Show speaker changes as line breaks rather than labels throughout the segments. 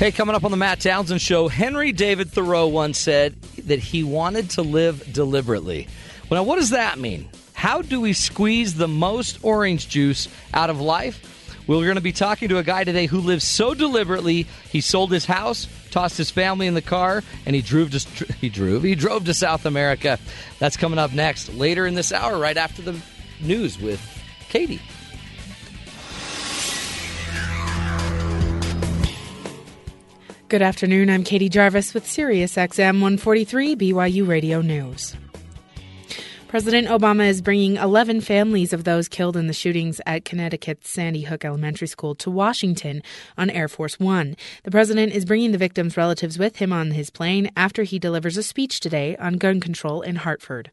Hey, coming up on the Matt Townsend Show, Henry David Thoreau once said that he wanted to live deliberately. Well, now, what does that mean? How do we squeeze the most orange juice out of life? We're going to be talking to a guy today who lives so deliberately he sold his house, tossed his family in the car, and he drove to he drove he drove to South America. That's coming up next later in this hour, right after the news with Katie.
Good afternoon. I'm Katie Jarvis with Sirius XM 143 BYU Radio News. President Obama is bringing 11 families of those killed in the shootings at Connecticut's Sandy Hook Elementary School to Washington on Air Force One. The president is bringing the victims' relatives with him on his plane after he delivers a speech today on gun control in Hartford.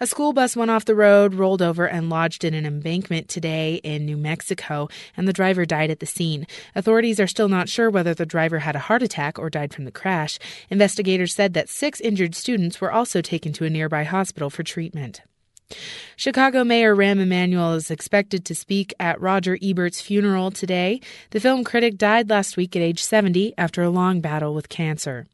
A school bus went off the road, rolled over, and lodged in an embankment today in New Mexico, and the driver died at the scene. Authorities are still not sure whether the driver had a heart attack or died from the crash. Investigators said that six injured students were also taken to a nearby hospital for treatment. Chicago Mayor Rahm Emanuel is expected to speak at Roger Ebert's funeral today. The film critic died last week at age 70 after a long battle with cancer.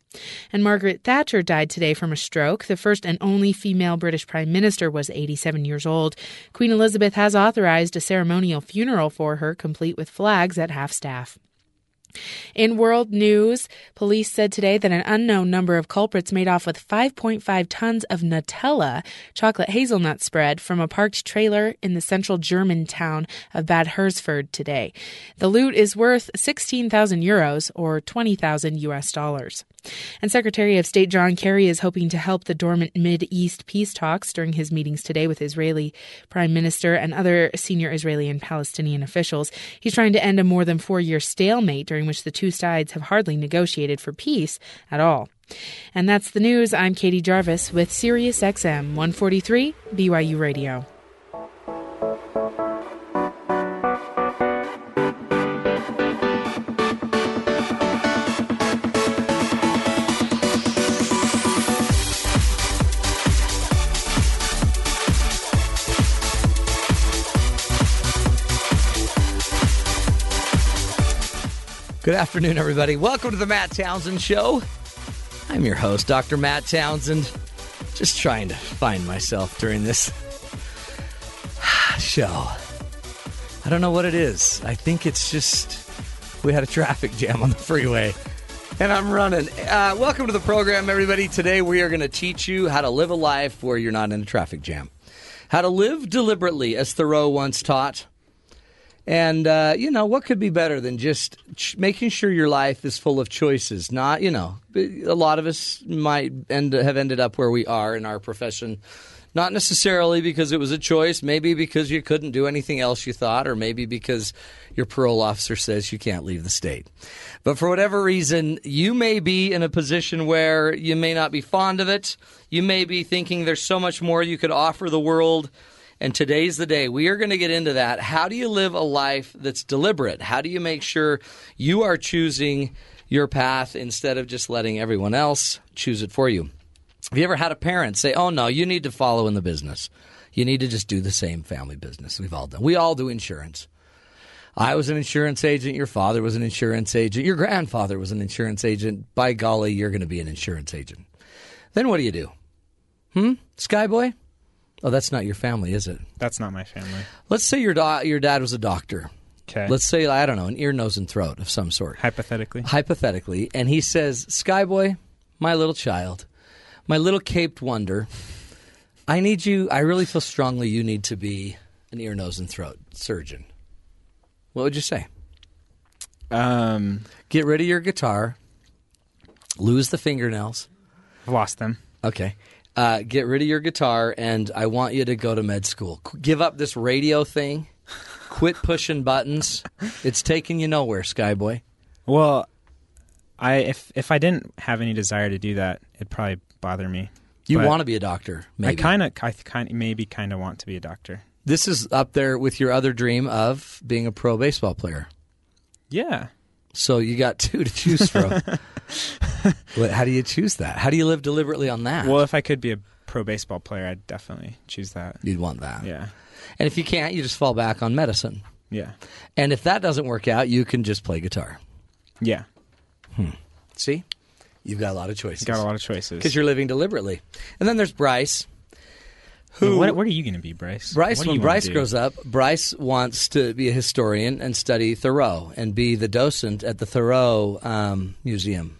And Margaret Thatcher died today from a stroke. The first and only female British Prime Minister was 87 years old. Queen Elizabeth has authorized a ceremonial funeral for her, complete with flags at half staff. In world news, police said today that an unknown number of culprits made off with 5.5 tons of Nutella chocolate hazelnut spread from a parked trailer in the central German town of Bad Hersfeld today. The loot is worth 16,000 euros or 20,000 US dollars. And Secretary of State John Kerry is hoping to help the dormant Mid East peace talks during his meetings today with Israeli Prime Minister and other senior Israeli and Palestinian officials. He's trying to end a more than four year stalemate during which the two sides have hardly negotiated for peace at all. And that's the news. I'm Katie Jarvis with SiriusXM 143 BYU Radio.
Good afternoon, everybody. Welcome to the Matt Townsend Show. I'm your host, Dr. Matt Townsend. Just trying to find myself during this show. I don't know what it is. I think it's just we had a traffic jam on the freeway and I'm running. Uh, welcome to the program, everybody. Today we are going to teach you how to live a life where you're not in a traffic jam. How to live deliberately, as Thoreau once taught. And, uh, you know, what could be better than just ch- making sure your life is full of choices? Not, you know, a lot of us might end, have ended up where we are in our profession. Not necessarily because it was a choice, maybe because you couldn't do anything else you thought, or maybe because your parole officer says you can't leave the state. But for whatever reason, you may be in a position where you may not be fond of it. You may be thinking there's so much more you could offer the world and today's the day. We are going to get into that. How do you live a life that's deliberate? How do you make sure you are choosing your path instead of just letting everyone else choose it for you? Have you ever had a parent say, "Oh no, you need to follow in the business. You need to just do the same family business we've all done. We all do insurance." I was an insurance agent. Your father was an insurance agent. Your grandfather was an insurance agent. By golly, you're going to be an insurance agent. Then what do you do? Hmm? Skyboy? Oh, that's not your family, is it?
That's not my family.
Let's say your do- your dad was a doctor.
Okay.
Let's say I don't know, an ear, nose, and throat of some sort.
Hypothetically.
Hypothetically, and he says, "Skyboy, my little child, my little caped wonder, I need you. I really feel strongly you need to be an ear, nose, and throat surgeon." What would you say?
Um,
Get rid of your guitar, lose the fingernails.
I've lost them.
Okay. Uh, get rid of your guitar, and I want you to go to med school. Qu- give up this radio thing. Quit pushing buttons. It's taking you nowhere, Skyboy.
Well, I if if I didn't have any desire to do that, it'd probably bother me.
You
But
want to be a doctor, maybe.
I kind of, I kind maybe kind of want to be a doctor.
this is up there with your other dream of being a pro baseball player.
Yeah.
So you got two to choose from. How do you choose that? How do you live deliberately on that?
Well, if I could be a pro baseball player, I'd definitely choose that.
You'd want that.
Yeah.
And if you can't, you just fall back on medicine.
Yeah.
And if that doesn't work out, you can just play guitar.
Yeah.
See, you've got a lot of choices.
Got a lot of choices.
because you're living deliberately. And then there's Bryce. Who
what, what are you going to be, Bryce?
Bryce, when Bryce grows up, Bryce wants to be a historian and study Thoreau and be the docent at the Thoreau um, Museum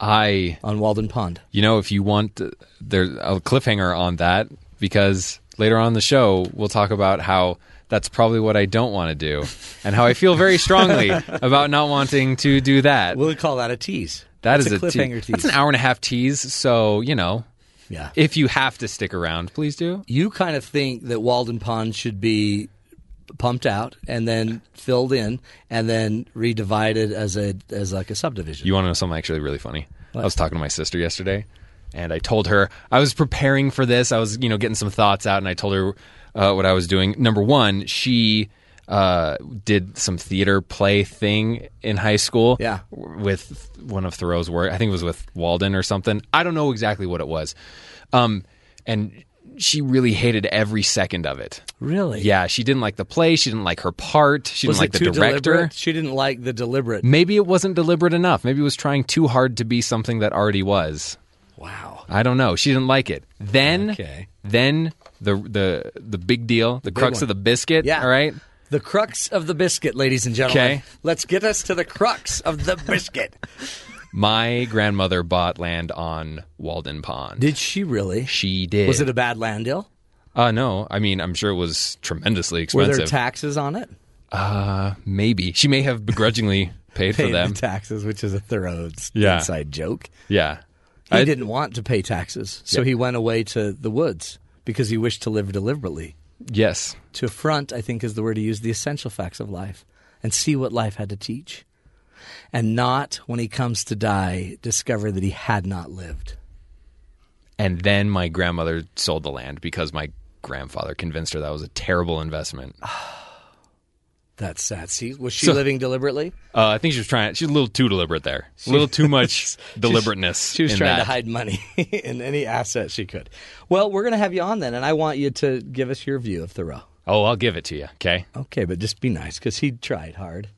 I,
on Walden Pond.
you know, if you want, uh, there's a cliffhanger on that because later on in the show we'll talk about how that's probably what I don't want to do and how I feel very strongly about not wanting to do that.
We'll call that a tease.
That
That's
is
a
a te-
cliffhanger tease.
That's an hour and a half tease. So you know,
Yeah.
if you have to stick around, please do.
you kind of think that Walden Pond should be pumped out and then filled in and then redivided as a as like a subdivision.
You want to know something actually really funny? I was talking to my sister yesterday, and I told her I was preparing for this. I was, you know, getting some thoughts out, and I told her uh, what I was doing. Number one, she uh, did some theater play thing in high school.
Yeah.
with one of Thoreau's work. I think it was with Walden or something. I don't know exactly what it was, um, and she really hated every second of it.
really?
Yeah, she didn't like the play. She didn't like her part. She
Was
didn't like the director.
deliberate? She didn't like the deliberate.
Maybe it wasn't deliberate enough. Maybe it was trying too hard to be something that already was.
Wow.
I don't know. She didn't like it. Then,
Okay.
then the the the big deal, the, crux
one.
of the biscuit.
Yeah.
All right.
The crux of the biscuit, ladies and gentlemen.
Okay.
Let's get us to the crux of the biscuit.
My grandmother bought land on Walden Pond.
Did she really?
she did?
Was it a bad land deal?
Uh no. I mean, I'm sure it was tremendously
Were
expensive.
there taxes on it?
uh, maybe she may have begrudgingly paid for
Paid
them.
the taxes, which is a Thoreau
Yeah.
inside joke.
yeah.
He
I-
didn't want to pay taxes, so he went away to the woods because he wished to live deliberately.
Yes.
To affront, I think, is the word to use the essential facts of life and see what life had to teach. And not, when he comes to die, discover that he had not lived.
And then my grandmother sold the land because my grandfather convinced her that was a terrible investment.
That's sad. See, was she
So-
living deliberately?
Uh, I think she was trying. She's a little too deliberate there. A little too much deliberateness.
She was
in
trying to hide money in any asset she could. Well, we're going to have you on then, and I want you to give us your view of Thoreau.
Oh, I'll give it to you. Okay.
Okay, but just be nice because he tried hard.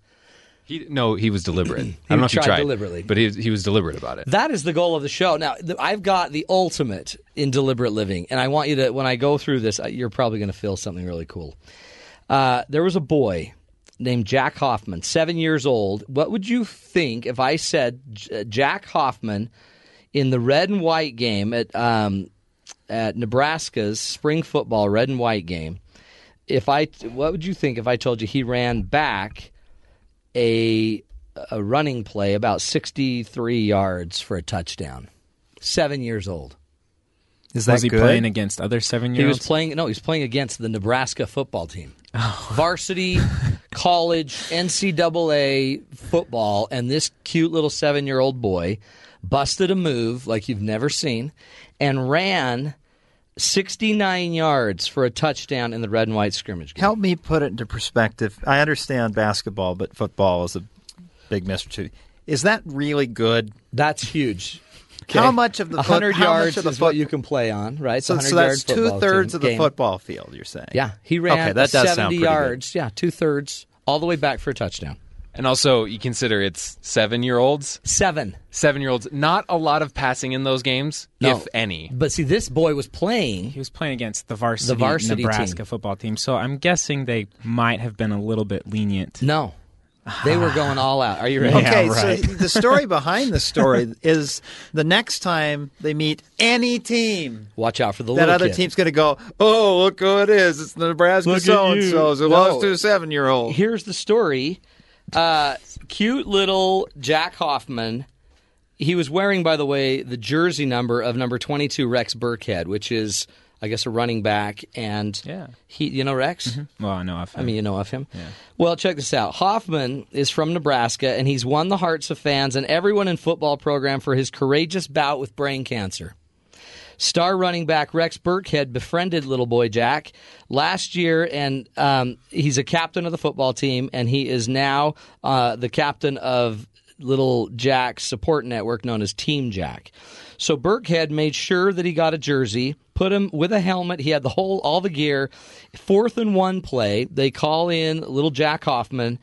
He no, he was deliberate. I don't know if he
tried deliberately.
but he he was deliberate about it.
That is the goal of the show. Now, I've got the ultimate in deliberate living, and I want you to, when I go through this, you're probably going to feel something really cool. Uh, there was a boy named Jack Hoffman, seven years old. What would you think if I said J- uh, Jack Hoffman in the red and white game at um, at Nebraska's spring football red and white game? If I, what would you think if I told you he ran back a a running play about 63 yards for a touchdown. Seven years old.
Is that
Was he
good?
playing against other seven
years?
He
was playing. No, he was playing against the Nebraska football team, oh. varsity, college, NCAA football, and this cute little seven-year-old boy busted a move like you've never seen, and ran 69 yards for a touchdown in the red and white scrimmage game.
Help me put it into perspective. I understand basketball, but football is a big mystery. Is that really good?
That's huge.
How much of the
100 yards
of the
is what
foot-
you can play on, right?
So, so that's two thirds of the
game.
football field. You're saying?
Yeah, he ran
Okay, that does
70
pretty good.
yards. Yeah, two thirds, all the way back for a touchdown.
And also, you consider it's seven year olds.
Seven.
Seven year olds. Not a lot of passing in those games,
No.
if any.
But see, this boy was playing.
He was playing against the varsity, the
varsity
Nebraska
team.
football team, so I'm guessing they might have been a little bit lenient.
No, they were going ah. all out. Are you ready?
Yeah,
Okay,
right.
so the story behind the story is the next time they meet any team,
Watch out for the
that other
kid.
team's going to go, oh, look who it is. It's the Nebraska so and so.
you.
It lost to a seven year old.
Here's the story. Uh, cute little Jack Hoffman. He was wearing, by the way, the jersey number of number 22 Rex Burkhead, which is, I guess, a running back. And
Yeah.
he, you know, Rex.
Well, I know of him.
I mean, you know of him. Yeah. Well, check this out. Hoffman is from Nebraska, and he's won the hearts of fans and everyone in football program for his courageous bout with brain cancer. Star running back Rex Burkhead befriended little boy Jack last year, and um, he's a captain of the football team, and he is now uh, the captain of little Jack's support network known as Team Jack. So Burkhead made sure that he got a jersey, put him with a helmet. He had the whole, all the gear. Fourth and one play, they call in little Jack Hoffman.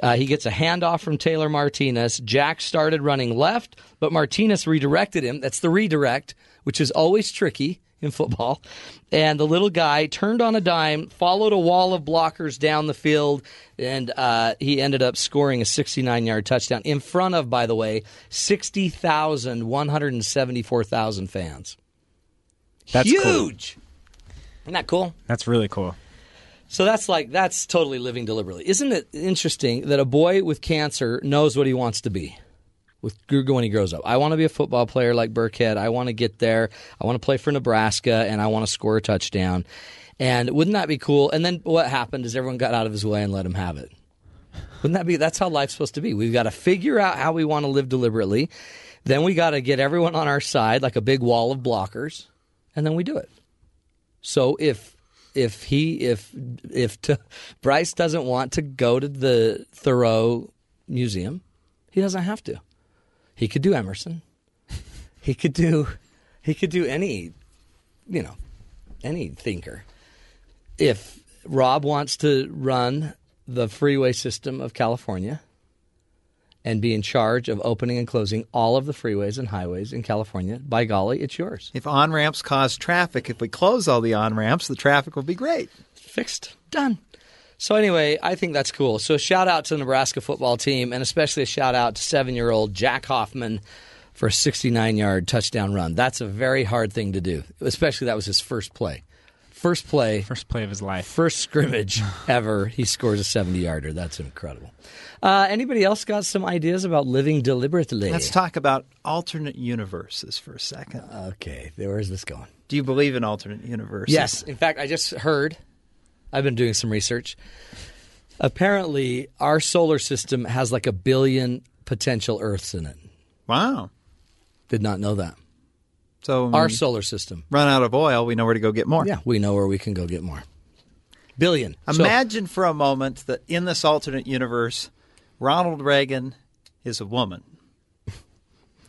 Uh, he gets a handoff from Taylor Martinez. Jack started running left, but Martinez redirected him. That's the redirect, which is always tricky in football. And the little guy turned on a dime, followed a wall of blockers down the field, and uh, he ended up scoring a 69 yard touchdown in front of, by the way, 60,000, 174,000 fans.
That's cool.
Huge. Isn't that cool?
That's really cool.
So that's like that's totally living deliberately. Isn't it interesting that a boy with cancer knows what he wants to be with when he grows up? I want to be a football player like Burkhead. I want to get there. I want to play for Nebraska and I want to score a touchdown. And wouldn't that be cool? And then what happened is everyone got out of his way and let him have it. Wouldn't that be that's how life's supposed to be? We've got to figure out how we want to live deliberately. Then we got to get everyone on our side like a big wall of blockers, and then we do it. So if if he if if t- Bryce doesn't want to go to the Thoreau Museum, he doesn't have to. He could do Emerson. He could do he could do any you know any thinker. If Rob wants to run the freeway system of California and be in charge of opening and closing all of the freeways and highways in California, by golly, it's yours.
If on ramps cause traffic, if we close all the on ramps, the traffic will be great.
fixed, done. So anyway, I think that's cool. So shout out to the Nebraska football team, and especially a shout out to seven-year-old Jack Hoffman for a 69-yard touchdown run. That's a very hard thing to do, especially that was his first play. First play,
First play of his life.
first scrimmage ever. He scores a 70-yarder. That's incredible. Uh, anybody else got some ideas about living deliberately?
Let's talk about alternate universes for a second.
Okay, where's this going?
Do you believe in alternate universes?
Yes. In fact, I just heard, I've been doing some research. Apparently, our solar system has like a billion potential Earths in it.
Wow.
Did not know that.
So
Our solar system.
run out of oil, we know where to go get more.
Yeah, we know where we can go get more. Billion. So-
Imagine for a moment that in this alternate universe, Ronald Reagan is a woman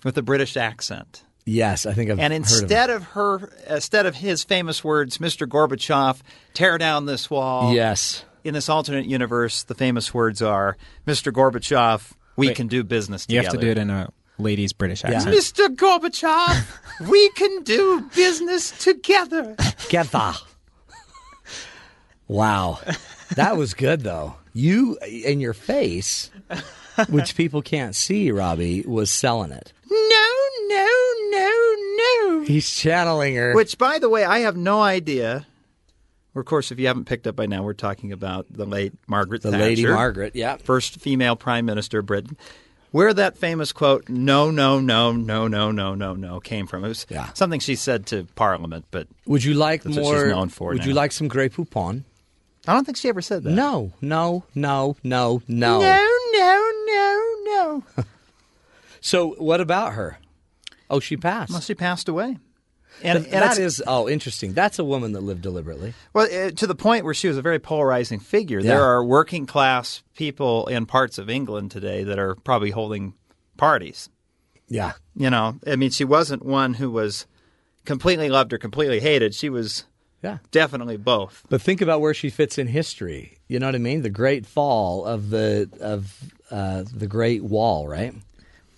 with a British accent.
Yes, I think I've
And
heard of
instead of her, instead of his famous words, "Mr. Gorbachev, tear down this wall."
Yes.
In this alternate universe, the famous words are, "Mr. Gorbachev, we
Wait,
can do business together.
You have to do it in a lady's British
Yeah.
accent.
Mr. Gorbachev, we can do business together.
Together. wow. That was good, though. You, in your face, which people can't see, Robbie, was selling it.
No, no, no, no.
He's channeling her.
Which, by the way, I have no idea. Of course, if you haven't picked up by now, we're talking about the late Margaret
the
Thatcher,
Lady Margaret, yeah.
first female prime minister of Britain. Where that famous quote "No, no, no, no, no, no, no, no" came from. It was
Yeah.
something she said to Parliament, but
Would you like
That's what
more?
she's known for
would
now.
you like some Grey Poupon?
I don't think she ever said that.
No, no, no, no, no.
no, no, no.
So what about her? Oh, she passed.
Well, she passed away, and, and
that is oh interesting. That's a woman that lived deliberately.
Well, uh, to the point where she was a very polarizing figure.
Yeah.
There are working class people in parts of England today that are probably holding parties.
Yeah,
You know, I mean, she wasn't one who was completely loved or completely hated. She was
yeah.
definitely both.
But think about where she fits in history. You know what I mean? The Great Fall of the of uh, the Great Wall, right?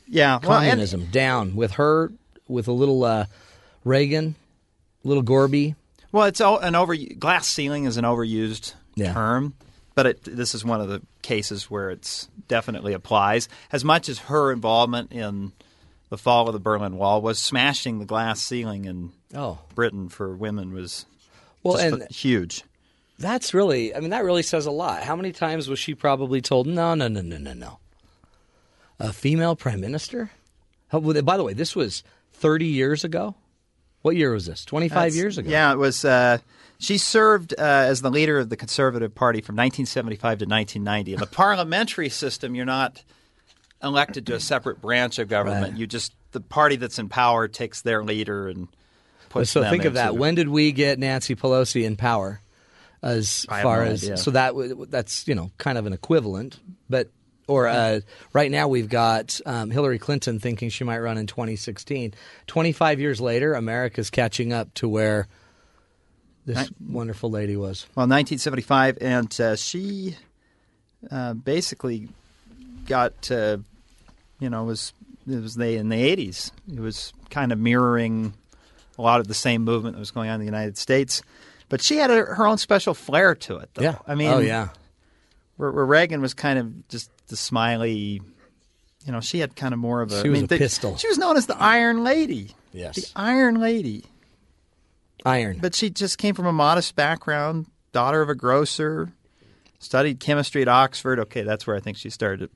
Yeah, well, and-
Communism down with her, with a little uh, Reagan, little Gorby.
Well, it's an over glass ceiling is an overused
Yeah.
term, but it, this is one of the cases where it's definitely applies. As much as her involvement in the fall of the Berlin Wall was smashing the glass ceiling in
Oh,
Britain for women was
well,
just
and
huge.
That's really, I mean, that really says a lot. How many times was she probably told, no, no, no, no, no, no? A female prime minister? How- By the way, this was 30 years ago? What year was this? 25
That's-
years ago?
Yeah, it was. Uh, she served uh, as the leader of the Conservative Party from 1975 to 1990. In the parliamentary system, you're not elected to a separate branch of government.
Right.
You just the party that's in power takes their leader and puts.
So
them
think of that. When did we get Nancy Pelosi in power? As
I have
far
no
as
idea.
so that that's you know kind of an equivalent, but or uh, right now we've got um, Hillary Clinton thinking she might run in 2016. 25 years later, America's catching up to where this wonderful lady was.
Well, 1975, and uh, she uh, basically got to, you know, was it was they in the '80s. It was kind of mirroring a lot of the same movement that was going on in the United States, but she had a, her own special flair to it. Though.
Yeah.
I mean,
oh yeah.
where, where Reagan was kind of just the smiley. You know, she had kind of more of a.
She
I mean,
a
the-
pistol.
She was known as the Iron Lady.
Yes.
The Iron Lady.
Iron.
But she just came from a modest background, daughter of a grocer, studied chemistry at Oxford. Okay, that's where I think she started.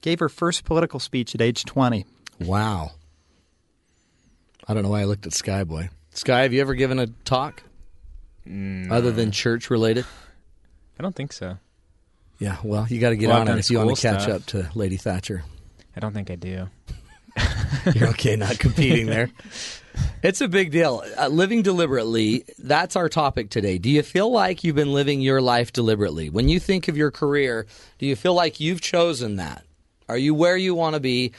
Gave her first political speech at age 20.
Wow. I don't know why I looked at Skyboy. Sky, have you ever given a talk other than church related?
I don't think so.
Yeah, well, you got to get
Well,
on it if you want to catch
stuff.
up to Lady Thatcher.
I don't think I do.
You're okay not competing there. It's a big deal. Uh, living deliberately, that's our topic today. Do you feel like you've been living your life deliberately? When you think of your career, do you feel like you've chosen that? Are you where you want to be?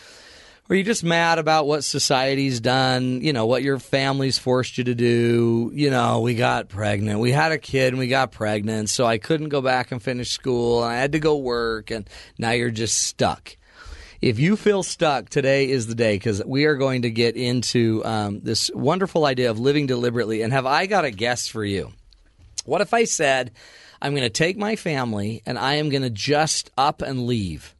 Are you just mad about what society's done? You know, what your family's forced you to do? You know, we got pregnant. We had a kid and we got pregnant, so I couldn't go back and finish school. And I had to go work, and now you're just stuck. If you feel stuck, today is the day because we are going to get into um, this wonderful idea of living deliberately. And have I got a guess for you? What if I said, I'm going to take my family and I am going to just up and leave?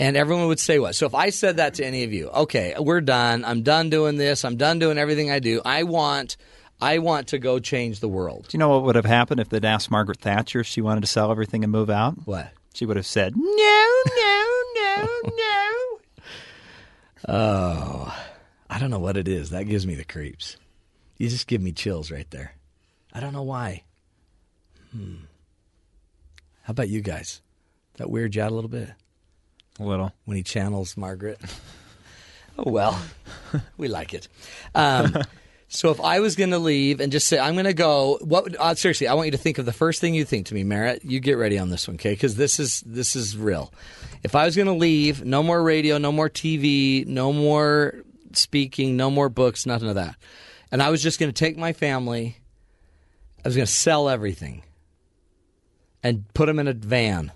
And everyone would say what? So if I said that to any of you, okay, we're done. I'm done doing this. I'm done doing everything I do. I want, I want to go change the world.
Do you know what would have happened if they'd asked Margaret Thatcher if she wanted to sell everything and move out?
What?
She would have said, no, no, no, no. Oh.
I don't know what it is. That gives me the creeps. You just give me chills right there. I don't know why. Hmm. How about you guys? That weird you out a little bit
A little.
when he channels Margaret. oh well, we like it. Um, so if I was going to leave and just say I'm going to go, what? Would, uh, seriously, I want you to think of the first thing you think to me, Merritt. You get ready on this one, okay? Because this is this is real. If I was going to leave, no more radio, no more TV, no more speaking, no more books, nothing of that, and I was just going to take my family. I was going to sell everything and put them in a van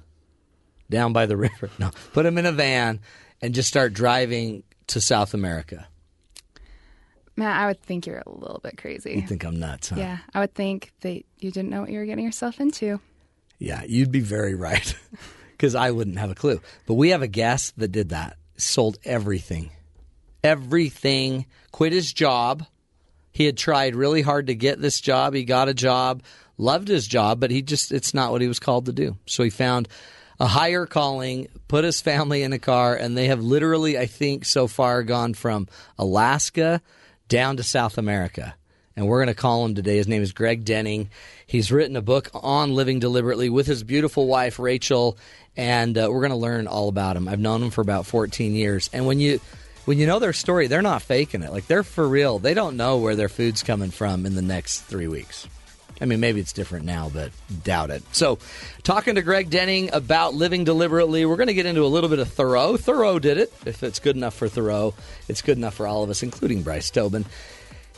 down by the river. No, put them in a van and just start driving to South America.
Matt, I would think you're a little bit crazy.
You think I'm nuts, huh?
yeah, I would think that you didn't know what you were getting yourself into.
Yeah, you'd be very right because I wouldn't have a clue. But we have a guest that did that, sold everything. Everything, quit his job. He had tried really hard to get this job. He got a job, loved his job, but he just, it's not what he was called to do. So he found a higher calling, put his family in a car, and they have literally, I think, so far gone from Alaska down to South America. And we're going to call him today. His name is Greg Denning. He's written a book on living deliberately with his beautiful wife, Rachel, and uh, we're going to learn all about him. I've known him for about 14 years. And when you when you know their story, they're not faking it. Like they're for real. They don't know where their food's coming from in the next three weeks. I mean, maybe it's different now, but doubt it. So, talking to Greg Denning about living deliberately, we're going to get into a little bit of Thoreau. Thoreau did it. If it's good enough for Thoreau, it's good enough for all of us, including Bryce Tobin.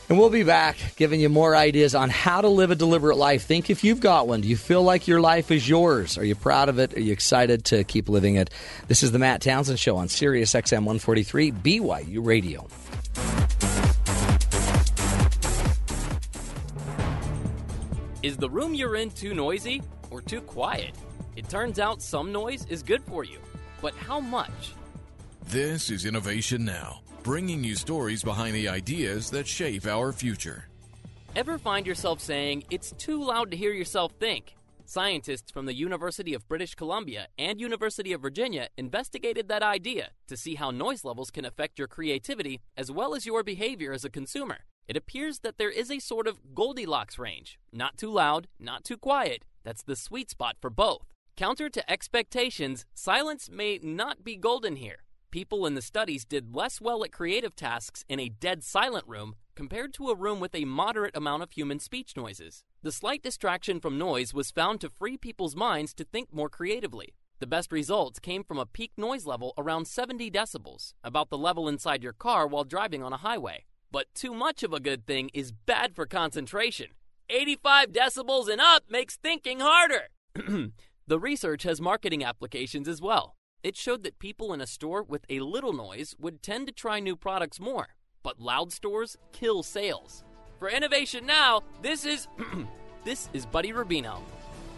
And we'll be back giving you more ideas on how to live a deliberate life. Think if you've got one. Do you feel like your life is yours? Are you proud of it? Are you excited to keep living it? This is the Matt Townsend Show on Sirius XM 143 BYU Radio.
Is the room you're in too noisy or too quiet? It turns out some noise is good for you, but how much?
This is Innovation Now, bringing you stories behind the ideas that shape our future.
Ever find yourself saying, it's too loud to hear yourself think? Scientists from the University of British Columbia and University of Virginia investigated that idea to see how noise levels can affect your creativity as well as your behavior as a consumer. It appears that there is a sort of Goldilocks range. Not too loud, not too quiet. That's the sweet spot for both. Counter to expectations, silence may not be golden here. People in the studies did less well at creative tasks in a dead silent room compared to a room with a moderate amount of human speech noises. The slight distraction from noise was found to free people's minds to think more creatively. The best results came from a peak noise level around 70 decibels, about the level inside your car while driving on a highway. But too much of a good thing is bad for concentration. 85 decibels and up makes thinking harder. the research has marketing applications as well. It showed that people in a store with a little noise would tend to try new products more, but loud stores kill sales. For Innovation Now, this is this is Buddy Rubino.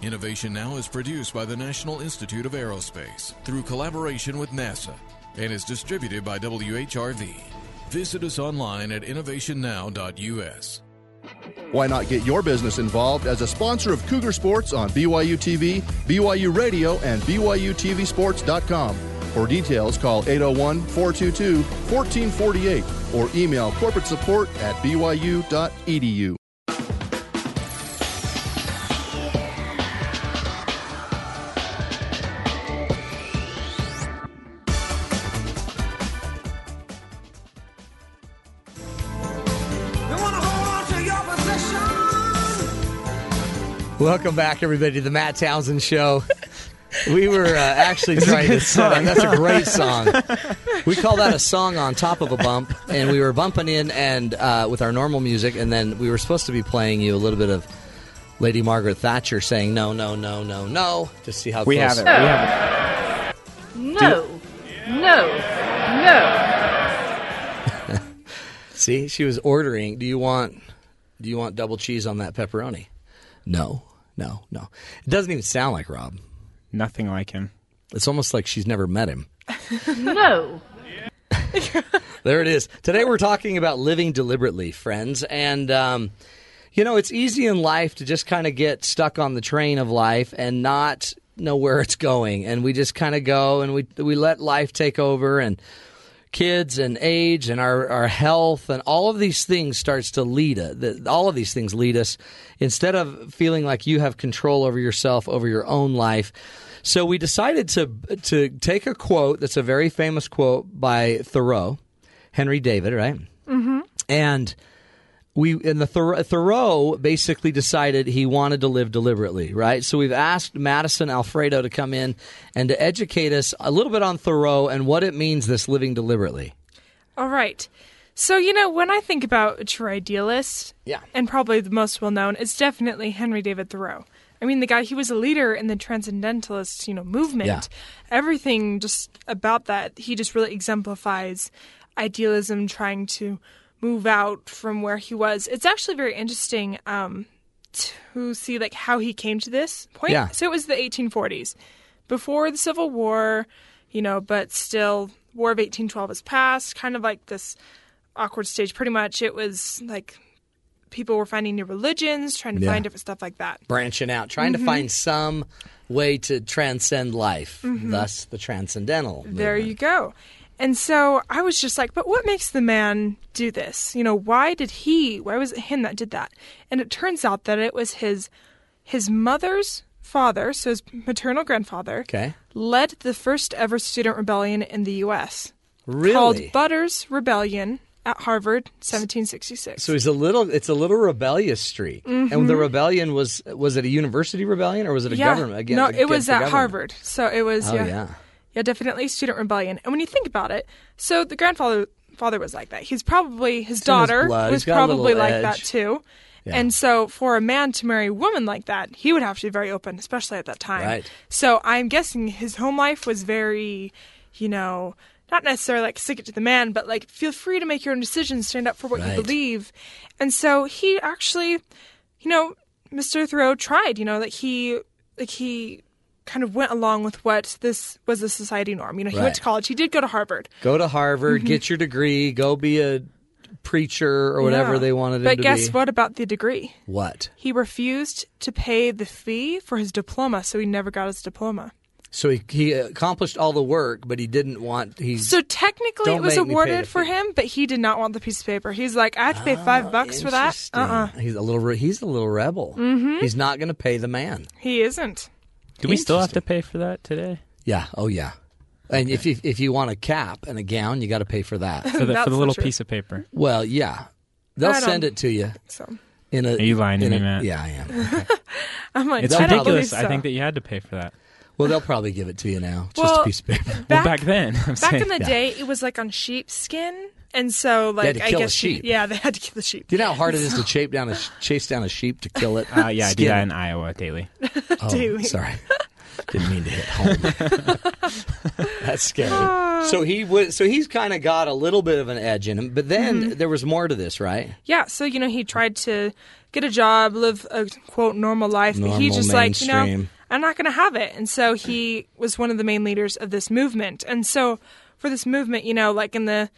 Innovation Now is produced by the National Institute of Aerospace through collaboration with NASA and is distributed by WHRV. Visit us online at innovationnow.us.
Why not get your business involved as a sponsor of Cougar Sports on BYU TV, BYU Radio, and BYUTVSports.com? For details, call 801 422 1448 or email corporate support at byu.edu.
Welcome back, everybody, to the Matt Townsend Show. We were uh, actually trying to set up. That's a great song. We call that a song on top of a bump, and we were bumping in and uh, with our normal music, and then we were supposed to be playing you a little bit of Lady Margaret Thatcher saying no, no, no, no, no, to see how
We
close.
have it. We have it.
No, no, no.
See, she was ordering. Do you want? Do you want double cheese on that pepperoni? No, no, no. It doesn't even sound like Rob.
Nothing like him.
It's almost like she's never met him.
No.
There it is. Today we're talking about living deliberately, friends. And, um, you know, it's easy in life to just kind of get stuck on the train of life and not know where it's going. And we just kind of go and we, we let life take over and kids and age and our, our health and all of these things starts to lead us. All of these things lead us instead of feeling like you have control over yourself, over your own life. So we decided to to take a quote that's a very famous quote by Thoreau, Henry David, right? Mm-hmm. And we and the Thoreau, Thoreau basically decided he wanted to live deliberately, right? So we've asked Madison Alfredo to come in and to educate us a little bit on Thoreau and what it means this living deliberately.
All right. So, you know, when I think about a true idealist,
Yeah.
and probably the most well known, it's definitely Henry David Thoreau. I mean, the guy, he was a leader in the transcendentalist, you know, movement.
Yeah.
Everything just about that, he just really exemplifies idealism, trying to move out from where he was. It's actually very interesting um, to see, like, how he came to this point.
Yeah.
So it was the 1840s, before the Civil War, you know, but still, War of 1812 has passed, kind of like this awkward stage. Pretty much, it was like people were finding new religions, trying to
Yeah.
find different stuff like that.
branching out, trying to find some way to transcend life, thus the transcendental.
There
movement.
you go. And so I was just like, but what makes the man do this? You know, why did he? Why was it him that did that? And it turns out that it was his his mother's father, so his maternal grandfather,
Okay.
led the first ever student rebellion in the U.S.
Really?
called Butters Rebellion at Harvard, 1766.
so he's a little. It's a little rebellious streak. And the rebellion was was it a university rebellion or was it a
Mm-hmm. yeah,
government? Again,
no, it was at
government?
Harvard. So it was
Oh
yeah,
yeah.
Yeah, definitely student rebellion. And when you think about it, so the grandfather father was like that. He's probably his
his
daughter
blood.
was
He's got a
probably like that too.
Yeah.
And so for a man to marry a woman like that, he would have to be very open, especially at that time.
Right.
So I'm guessing his home life was very, you know, not necessarily like stick it to the man, but like feel free to make your own decisions, stand up for what
Right.
you believe. And so he actually, you know, Mr. Thoreau tried, you know, like he like he kind of went along with what this was the society norm. You know, he
Right.
went to college, he did go to Harvard.
Go to Harvard, get your degree, go be a preacher or whatever
Mm-hmm. Yeah.
they wanted
But guess
be.
what about the degree?
What?
He refused to pay the fee for his diploma, so he never got his diploma.
So he, he accomplished all the work, but he didn't want. He's
So technically, it was
make me pay the
awarded for him, but he did not want the piece of paper. He's like, I have to pay five bucks for that.
Interesting.
Uh, uh
He's a little. He's a little rebel. Mm-hmm. He's not going to pay the man.
he isn't.
Do we still have to pay for that today?
Yeah. Oh yeah. And if you, if you want a cap and a gown, you got to pay for that.
For the, for the little
true.
piece of paper.
well, yeah. They'll
I
send it to you
So
in a.
Are you lying to
in
me,
a-
Matt?
Yeah, I am.
I'm like,
It's
I
ridiculous.
believe
I think that you had to pay for that.
Well, they'll probably give it to you now. Just
Well,
a piece of paper.
well,
Back-
back then, I'm
back
saying.
in the
Yeah.
day, it was like on sheepskin, and so like
had to
I
kill a
guess
sheep.
yeah, they had to kill the sheep.
Do you know how hard it is to chase down a chase down a sheep to kill it?
Uh, yeah, I do
Skin
that in Iowa daily.
Oh,
daily.
Sorry. Didn't mean to hit home. That's scary. So he was. So he's kind of got a little bit of an edge in him. But then
Mm-hmm.
there was more to this, right?
Yeah, so you know he tried to get a job, live a quote normal life, but he
Normal,
just like you know
mainstream.
I'm not going to have it, and so he was one of the main leaders of this movement. And so for this movement, you know, like in the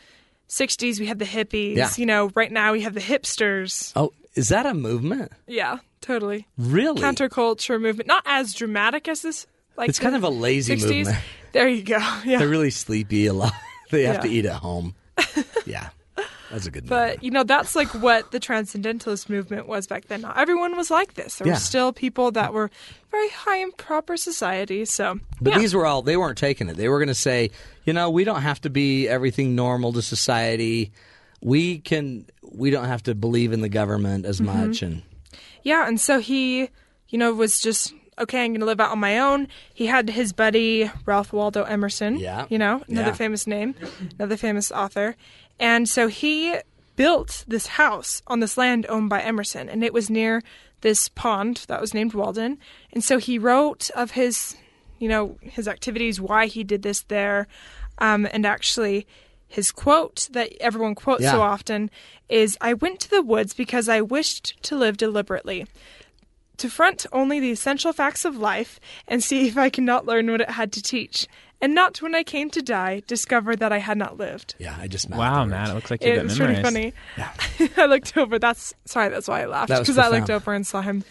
'60s we had the hippies,
Yeah.
you know, right now we have the hipsters.
Oh, is that a movement?
Yeah, totally.
Really?
Counterculture movement, not as dramatic as this. Like
It's kind of a lazy
60s.
movement.
There you go. Yeah.
They're really sleepy a lot. They have to eat at home. yeah, that's a good.
But you know that's like what the transcendentalist movement was back then. Not everyone was like this. There
Yeah.
were still people that were very high in proper society. So,
But
yeah.
these were all, they weren't taking it. They were going to say, you know, we don't have to be everything normal to society. We can, we don't have to believe in the government as
Mm-hmm.
much. And
yeah, and so he, you know, was just okay. I'm going to live out on my own. He had his buddy Ralph Waldo Emerson.
Yeah.
you know, another
Yeah.
famous name, another famous author, and so he built this house on this land owned by Emerson, and it was near this pond that was named Walden. And so he wrote of his, you know, his activities, why he did this there, um, and actually. His quote that everyone quotes
Yeah.
so often is I went to the woods because I wished to live deliberately, to front only the essential facts of life and see if I could not learn what it had to teach, and not when I came to die discover that I had not lived.
yeah, I just
Wow,
the words.
Matt, it looks like you
It
got
was pretty
memorized.
funny. I looked over. That's sorry. That's why I laughed
That was
because I looked over and saw him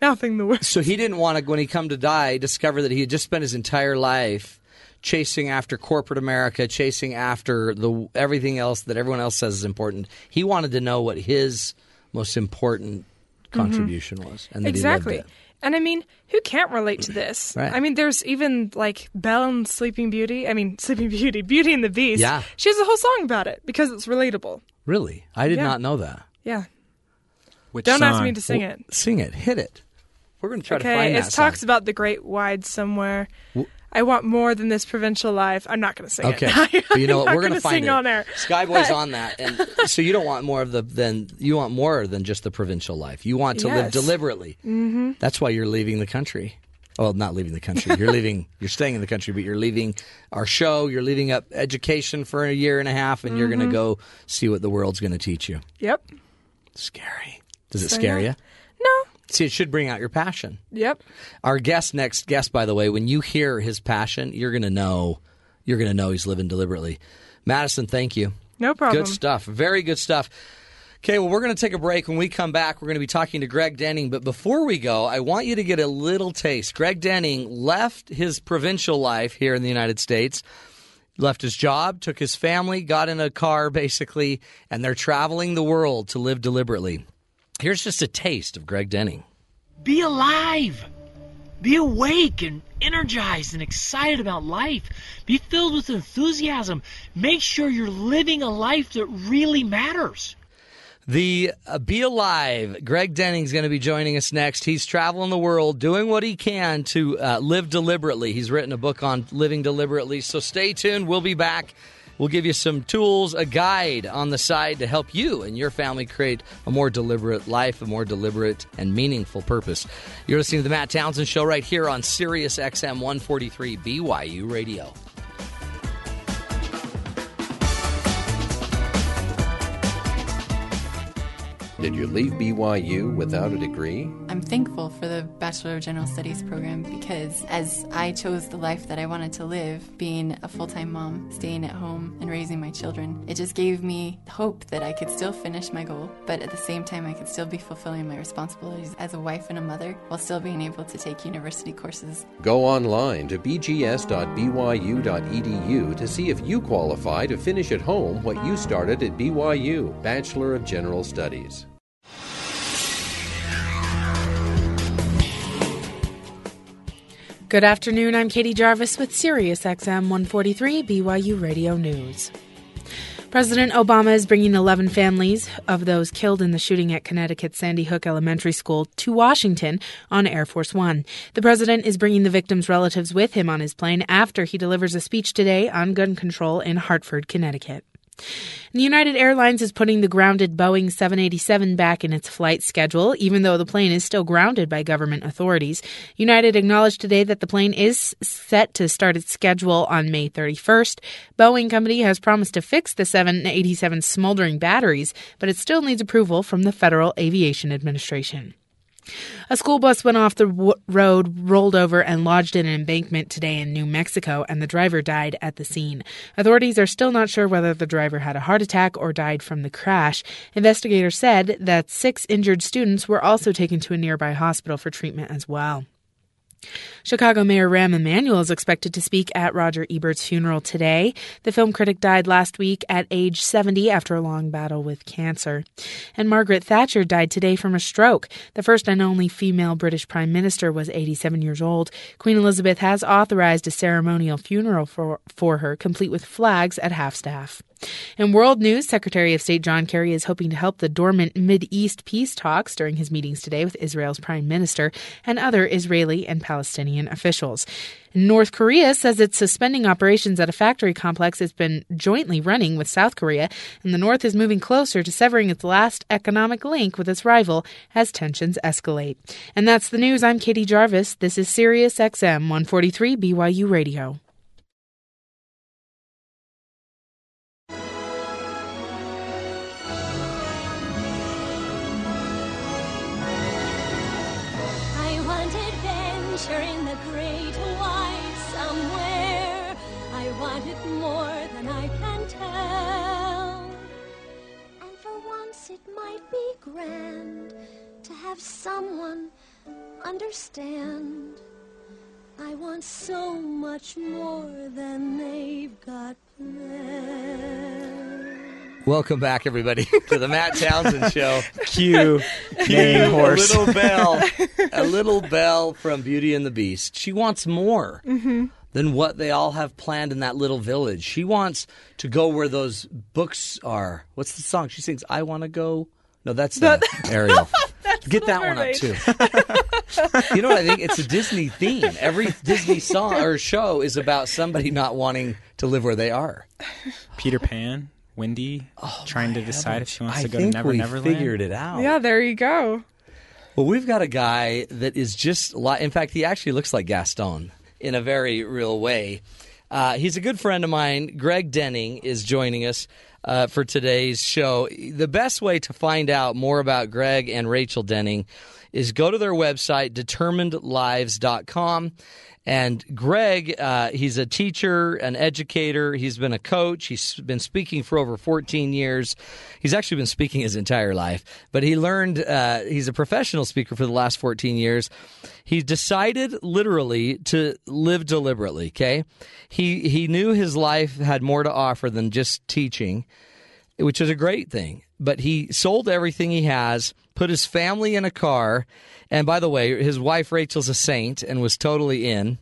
mouthing the words.
So he didn't want to, when he come to die, discover that he had just spent his entire life chasing after corporate America, chasing after the everything else that everyone else says is important. He wanted to know what his most important contribution was, and that he lived
Mm-hmm. Exactly.
it.
And I mean, who can't relate to this?
Right.
I mean, there's even like Belle and Sleeping Beauty. I mean, Sleeping Beauty, Beauty and the Beast.
Yeah.
She has a whole song about it because it's relatable.
Really, I did
Yeah.
not know that.
Yeah.
Which
Don't ask me to sing it.
Sing it, hit it. We're going to try to
okay,
find
it
that.
talks
song.
about the great wide somewhere. I want more than this provincial life. I'm not going to sing
Okay,
it.
but you know what? We're going to find
sing
it.
on air.
Skyboy's on that, and so you don't want more of the than you want more than just the provincial life. You want to live deliberately. Mm-hmm. That's why you're leaving the country. Well, not leaving the country. You're leaving. You're staying in the country, but you're leaving our show. You're leaving up education for a year and a half, and you're going
Mm-hmm.
to go see what the world's going to teach you.
Yep.
Scary. Does it
So,
scare
yeah.
you?
No.
See, it should bring out your passion.
Yep.
Our guest, next guest, by the way, when you hear his passion, you're going to know. You're going to know he's living deliberately. Madison, thank you.
No problem.
Good stuff. Very good stuff. Okay, well, we're going to take a break. When we come back, we're going to be talking to Greg Denning. But before we go, I want you to get a little taste. Greg Denning left his provincial life here in the United States, left his job, took his family, got in a car, basically, and they're traveling the world to live deliberately. Here's just a taste of Greg Denning.
Be alive. Be awake and energized and excited about life. Be filled with enthusiasm. Make sure you're living a life that really matters.
The uh, Be Alive, Greg Denning's going to be joining us next. He's traveling the world, doing what he can to uh, live deliberately. He's written a book on living deliberately. So stay tuned. We'll be back. We'll give you some tools, a guide on the side to help you and your family create a more deliberate life, a more deliberate and meaningful purpose. You're listening to the Matt Townsend Show right here on Sirius XM 143 BYU Radio.
Did you leave BYU without a degree?
I'm thankful for the Bachelor of General Studies program because as I chose the life that I wanted to live, being a full time mom, staying at home, and raising my children, it just gave me hope that I could still finish my goal, but at the same time, I could still be fulfilling my responsibilities as a wife and a mother while still being able to take university courses.
Go online to bgs.byu.edu to see if you qualify to finish at home what you started at BYU, Bachelor of General Studies.
Good afternoon. I'm Katie Jarvis with Sirius XM 143 BYU Radio News. President Obama is bringing 11 families of those killed in the shooting at Connecticut Sandy Hook Elementary School to Washington on Air Force One. The president is bringing the victims' relatives with him on his plane after he delivers a speech today on gun control in Hartford, Connecticut. And United Airlines is putting the grounded Boeing 787 back in its flight schedule, even though the plane is still grounded by government authorities. United acknowledged today that the plane is set to start its schedule on May 31st. Boeing Company has promised to fix the 787 smoldering batteries, but it still needs approval from the Federal Aviation Administration. A school bus went off the w- road, rolled over, and lodged in an embankment today in New Mexico, and the driver died at the scene. Authorities are still not sure whether the driver had a heart attack or died from the crash. Investigators said that six injured students were also taken to a nearby hospital for treatment as well. Chicago Mayor Rahm Emanuel is expected to speak at Roger Ebert's funeral today. The film critic died last week at age 70 after a long battle with cancer. And Margaret Thatcher died today from a stroke. The first and only female British Prime Minister was 87 years old. Queen Elizabeth has authorized a ceremonial funeral for, for her, complete with flags at half staff. In world news, Secretary of State John Kerry is hoping to help the dormant Mid-East peace talks during his meetings today with Israel's prime minister and other Israeli and Palestinian officials. North Korea says it's suspending operations at a factory complex it's been jointly running with South Korea, and the North is moving closer to severing its last economic link with its rival as tensions escalate. And that's the news. I'm Katie Jarvis. This is Sirius XM 143 BYU Radio.
Might be grand to have someone understand. I want so much more than they've got planned.
Welcome back, everybody, to the Matt Townsend Show.
Cue
Cue
name
a little Belle, a little Belle from Beauty and the Beast. She wants more
Mhm.
than what they all have planned in that little village. She wants to go where those books are. What's the song she sings? I want to go. No, that's the Ariel. Get that one up too. you know what I think? It's a Disney theme. Every Disney song or show is about somebody not wanting to live where they are.
Peter Pan, Wendy, trying to decide if she wants
I
to go to
think
Never
we
Neverland.
figured it out.
Yeah, there you go.
Well, we've got a guy that is just like, in fact, he actually looks like Gaston in a very real way. Uh, he's a good friend of mine. Greg Denning is joining us uh, for today's show. The best way to find out more about Greg and Rachel Denning is go to their website, determinedlives.com. And Greg, uh, he's a teacher, an educator. He's been a coach. He's been speaking for over 14 years. He's actually been speaking his entire life, but he learned, uh, he's a professional speaker for the last 14 years. He decided literally to live deliberately, okay? He, he knew his life had more to offer than just teaching, which is a great thing. But he sold everything he has, put his family in a car, and by the way, his wife Rachel's a saint and was totally in.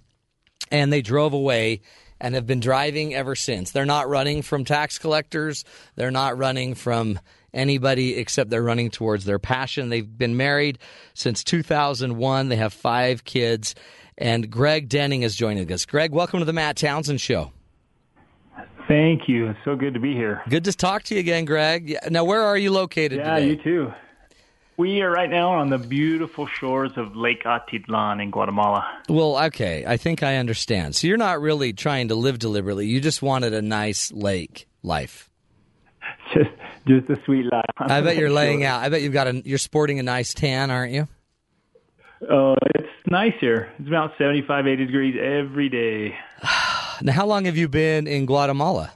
And they drove away and have been driving ever since. They're not running from tax collectors. They're not running from anybody except they're running towards their passion. They've been married since 2001. They have five kids. And Greg Denning is joining us. Greg, welcome to the Matt Townsend Show.
Thank you. It's so good to be here.
Good to talk to you again, Greg. Now, where are you located
Yeah,
today?
you too. We are right now on the beautiful shores of Lake Atitlan in Guatemala.
Well, okay, I think I understand. So you're not really trying to live deliberately. You just wanted a nice lake life.
Just, just a sweet life.
I bet you're laying out. I bet you've got a. You're sporting a nice tan, aren't you?
Oh, it's nice here. It's about 75, 80 degrees every day.
Now, how long have you been in Guatemala?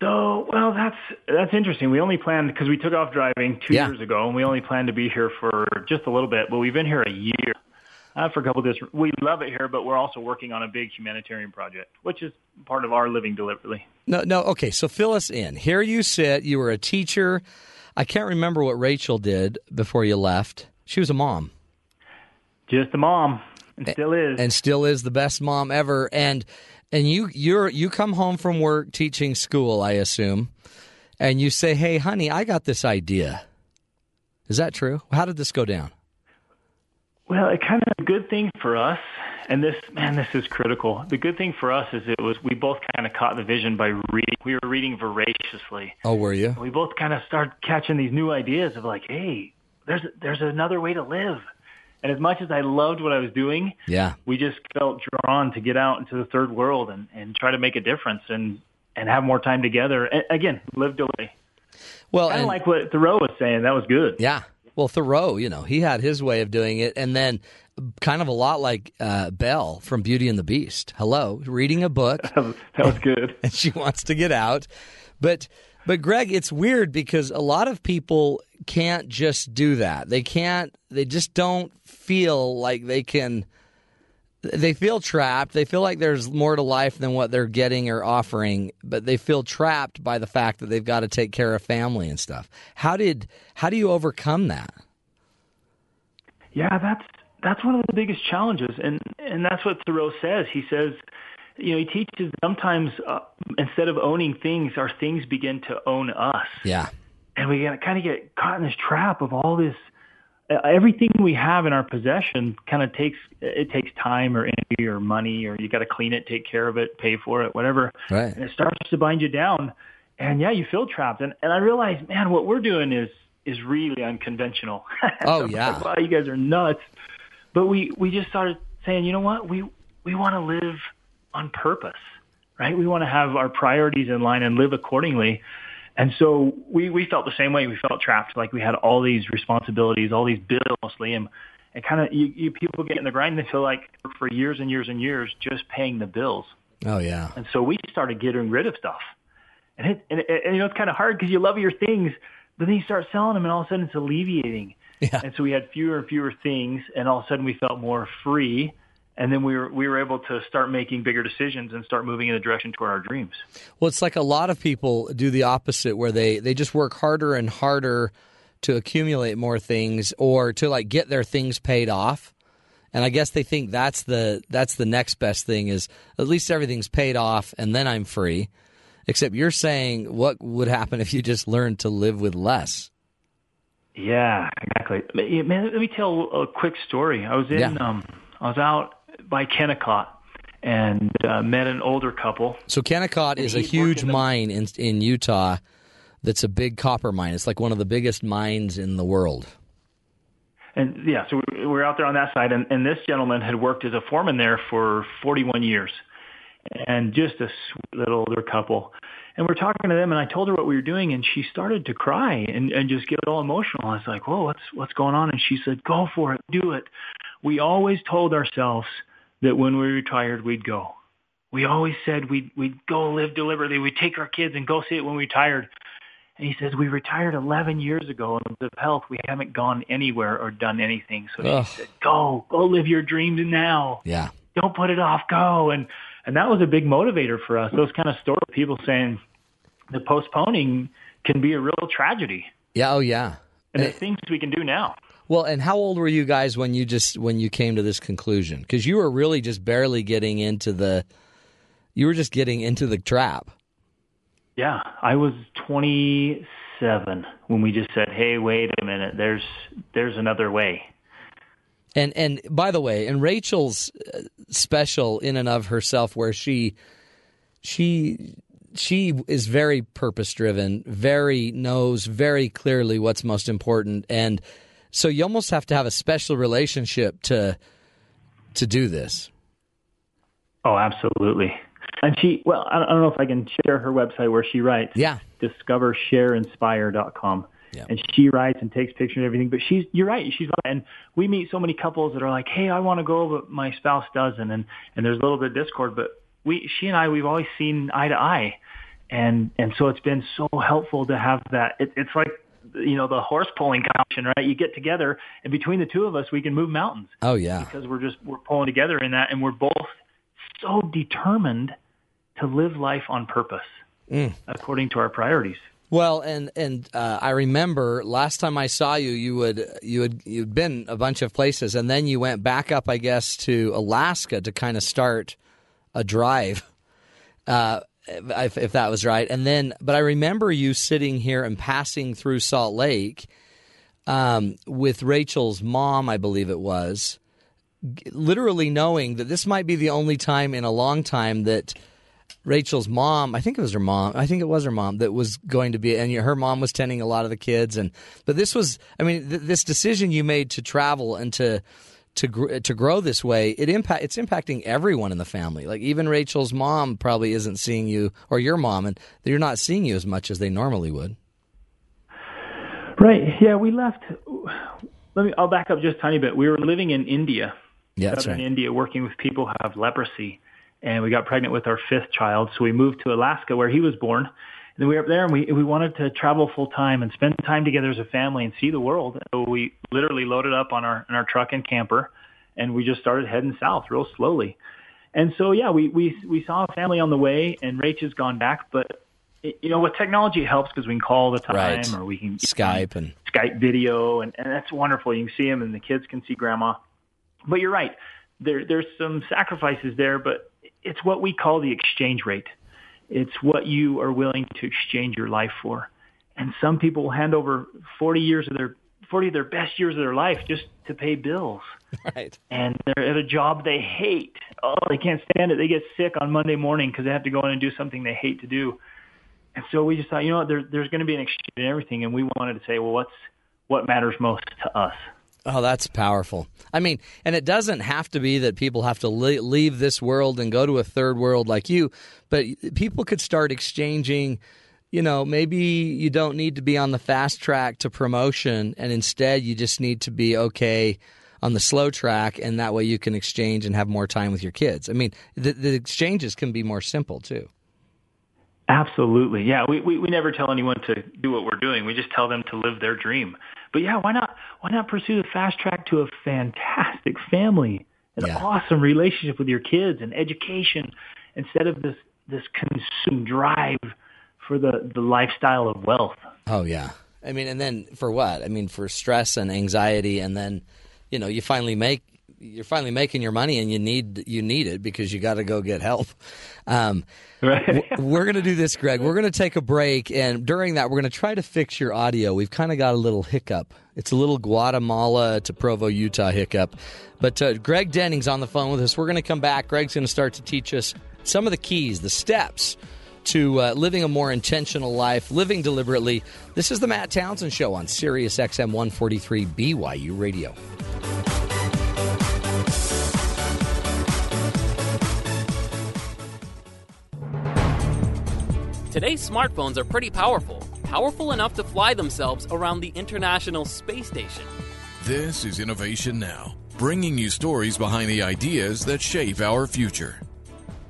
So, well, that's that's interesting. We only planned because we took off driving two
Yeah.
years ago, and we only planned to be here for just a little bit. But we've been here a year. Uh, for a couple of days. we love it here, but we're also working on a big humanitarian project, which is part of our living deliberately.
No, no. Okay, so fill us in. Here you sit. You were a teacher. I can't remember what Rachel did before you left. She was a mom.
Just a mom, and still is,
and still is the best mom ever. And and you you're you come home from work teaching school, I assume, and you say, "Hey, honey, I got this idea." Is that true? How did this go down?
Well, it kind of a good thing for us And this, man, this is critical. The good thing for us is it was we both kind of caught the vision by reading. We were reading voraciously.
Oh, were you?
We both kind of started catching these new ideas of like, hey, there's there's another way to live. And as much as I loved what I was doing,
Yeah.
we just felt drawn to get out into the third world and, and try to make a difference and and have more time together. And again, live delay.
Well,
kind of like what Thoreau was saying. That was good.
Yeah. Well, Thoreau, you know, he had his way of doing it, and then kind of a lot like uh, Belle from Beauty and the Beast. Hello, reading a book.
that was good.
and she wants to get out, but but Greg, it's weird because a lot of people can't just do that. They can't. They just don't feel like they can. They feel trapped. They feel like there's more to life than what they're getting or offering, but they feel trapped by the fact that they've got to take care of family and stuff. How did how do you overcome that?
Yeah, that's that's one of the biggest challenges, and and that's what Thoreau says. He says, you know, he teaches sometimes uh, instead of owning things, our things begin to own us,
Yeah.
and we kind of get caught in this trap of all this. Uh, everything we have in our possession kind of takes it takes time or energy or money or you got to clean it, take care of it, pay for it, whatever,
Right.
and it starts to bind you down. And yeah, you feel trapped. And and I realize, man, what we're doing is is really unconventional.
Oh, yeah.
like, wow, you guys are nuts. But we we just started saying, you know what, we we want to live on purpose, right? We want to have our priorities in line and live accordingly. And so we we felt the same way. We felt trapped, like we had all these responsibilities, all these bills, mostly, and and kind of you, you people get in the grind. They feel like for years and years and years just paying the bills.
Oh yeah.
And so we started getting rid of stuff. And it, and, it, and you know, it's kind of hard because you love your things, but then you start selling them and all of a sudden it's alleviating.
Yeah.
And so we had fewer and fewer things and all of a sudden we felt more free. And then we were, we were able to start making bigger decisions and start moving in the direction toward our dreams.
Well, it's like a lot of people do the opposite, where they they just work harder and harder to accumulate more things or to like get their things paid off. And I guess they think that's the that's the next best thing is at least everything's paid off and then I'm free. Except you're saying what would happen if you just learned to live with less?
Yeah, exactly. Man, man, let me tell a quick story. I was in,
Yeah.
um, I was out by Kennecott and uh, met an older couple.
So Kennecott is a huge mine in in Utah. That's a big copper mine. It's like one of the biggest mines in the world.
And yeah, so we we were out there on that side, and, and this gentleman had worked as a foreman there for 41 years, and just a sweet little older couple. And we're talking to them, and I told her what we were doing, and she started to cry and, and just get all emotional. I was like, "Whoa, what's what's going on?" And she said, "Go for it, do it." We always told ourselves that when we retired, we'd go. We always said we'd we'd go live deliberately. We'd take our kids and go see it when we retired. And he says, we retired 11 years ago, and with health, we haven't gone anywhere or done anything. So
Ugh.
she said, go, go live your dreams now.
Yeah.
Don't put it off, go. And, and that was a big motivator for us. Those kind of stories, people saying the postponing can be a real tragedy.
Yeah. Oh yeah.
And there's things we can do now.
Well, and how old were you guys when you just when you came to this conclusion? Because you were really just barely getting into the, you were just getting into the trap.
Yeah, I was 27 when we just said, "Hey, wait a minute. There's there's another way."
And and by the way, and Rachel's uh, special in and of herself, where she she she is very purpose driven, very knows very clearly what's most important, and so you almost have to have a special relationship to to do this.
Oh, absolutely. And she, well, I don't know if I can share her website where she writes.
Yeah.
DiscoverShareInspire.com. And she writes and takes pictures and everything. But she's, you're right. She's, and we meet so many couples that are like, hey, I want to go, but my spouse doesn't. And, and there's a little bit of discord. But we, she and I, we've always seen eye to eye. And, and so it's been so helpful to have that. It, it's like, you know, the horse pulling competition, right? You get together and between the two of us, we can move mountains
Oh yeah.
because we're just we're pulling together in that and we're both so determined to live life on purpose
Mm.
according to our priorities
Well, and and uh, I remember last time I saw you, you would you had you'd been a bunch of places, and then you went back up, I guess, to Alaska to kind of start a drive, uh, if, if that was right. And then, but I remember you sitting here and passing through Salt Lake um, with Rachel's mom, I believe it was, g- literally knowing that this might be the only time in a long time that Rachel's mom, I think it was her mom, I think it was her mom that was going to be, and her mom was tending a lot of the kids, and but this was, I mean, th- this decision you made to travel and to to gr- to grow this way, it impact it's impacting everyone in the family. Like even Rachel's mom probably isn't seeing you, or your mom, and they're not seeing you as much as they normally would.
Right. Yeah, we left. Let me. I'll back up just a tiny bit. We were living in India.
Yeah,
southern
right.
India, working with people who have leprosy, and we got pregnant with our fifth child. So we moved to Alaska, where he was born. And we were up there, and we we wanted to travel full time and spend time together as a family and see the world. So we literally loaded up on our in our truck and camper, and we just started heading south real slowly. And so yeah, we we we saw a family on the way, and Rach has gone back, but you know, with technology it helps because we can call all the time
Right.
or we can
Skype and
Skype video, and, and that's wonderful. You can see them, and the kids can see grandma. But you're right. There, there's some sacrifices there, but it's what we call the exchange rate. It's what you are willing to exchange your life for. And some people will hand over 40 years of their 40 of their best years of their life just to pay bills.
Right.
And they're at a job they hate. Oh, they can't stand it. They get sick on Monday morning because they have to go in and do something they hate to do. And so we just thought, you know what, there, there's going to be an exchange in everything, and we wanted to say, well, what's what matters most to us?
Oh, that's powerful. I mean, and it doesn't have to be that people have to leave this world and go to a third world like you, but people could start exchanging. You know, maybe you don't need to be on the fast track to promotion, and instead you just need to be okay on the slow track, and that way you can exchange and have more time with your kids. I mean, the, the exchanges can be more simple too.
Absolutely. Yeah, we, we we never tell anyone to do what we're doing. We just tell them to live their dream. But yeah, why not why not pursue the fast track to a fantastic family, an awesome relationship with your kids and education instead of this this consume drive for the the lifestyle of wealth.
Oh yeah. I mean, and then for what? I mean, for stress and anxiety, and then you know you finally make you're finally making your money, and you need you need it because you got to go get help. Um,
right.
we're going to do this, Greg. We're going to take a break, and during that, we're going to try to fix your audio. We've kind of got a little hiccup. It's a little Guatemala to Provo, Utah hiccup. But uh, Greg Denning's on the phone with us. We're going to come back. Greg's going to start to teach us some of the keys, the steps to uh, living a more intentional life, living deliberately. This is the Matt Townsend Show on Sirius XM 143 BYU Radio.
Today's smartphones are pretty powerful, powerful enough to fly themselves around the International Space Station.
This is Innovation Now, bringing you stories behind the ideas that shape our future.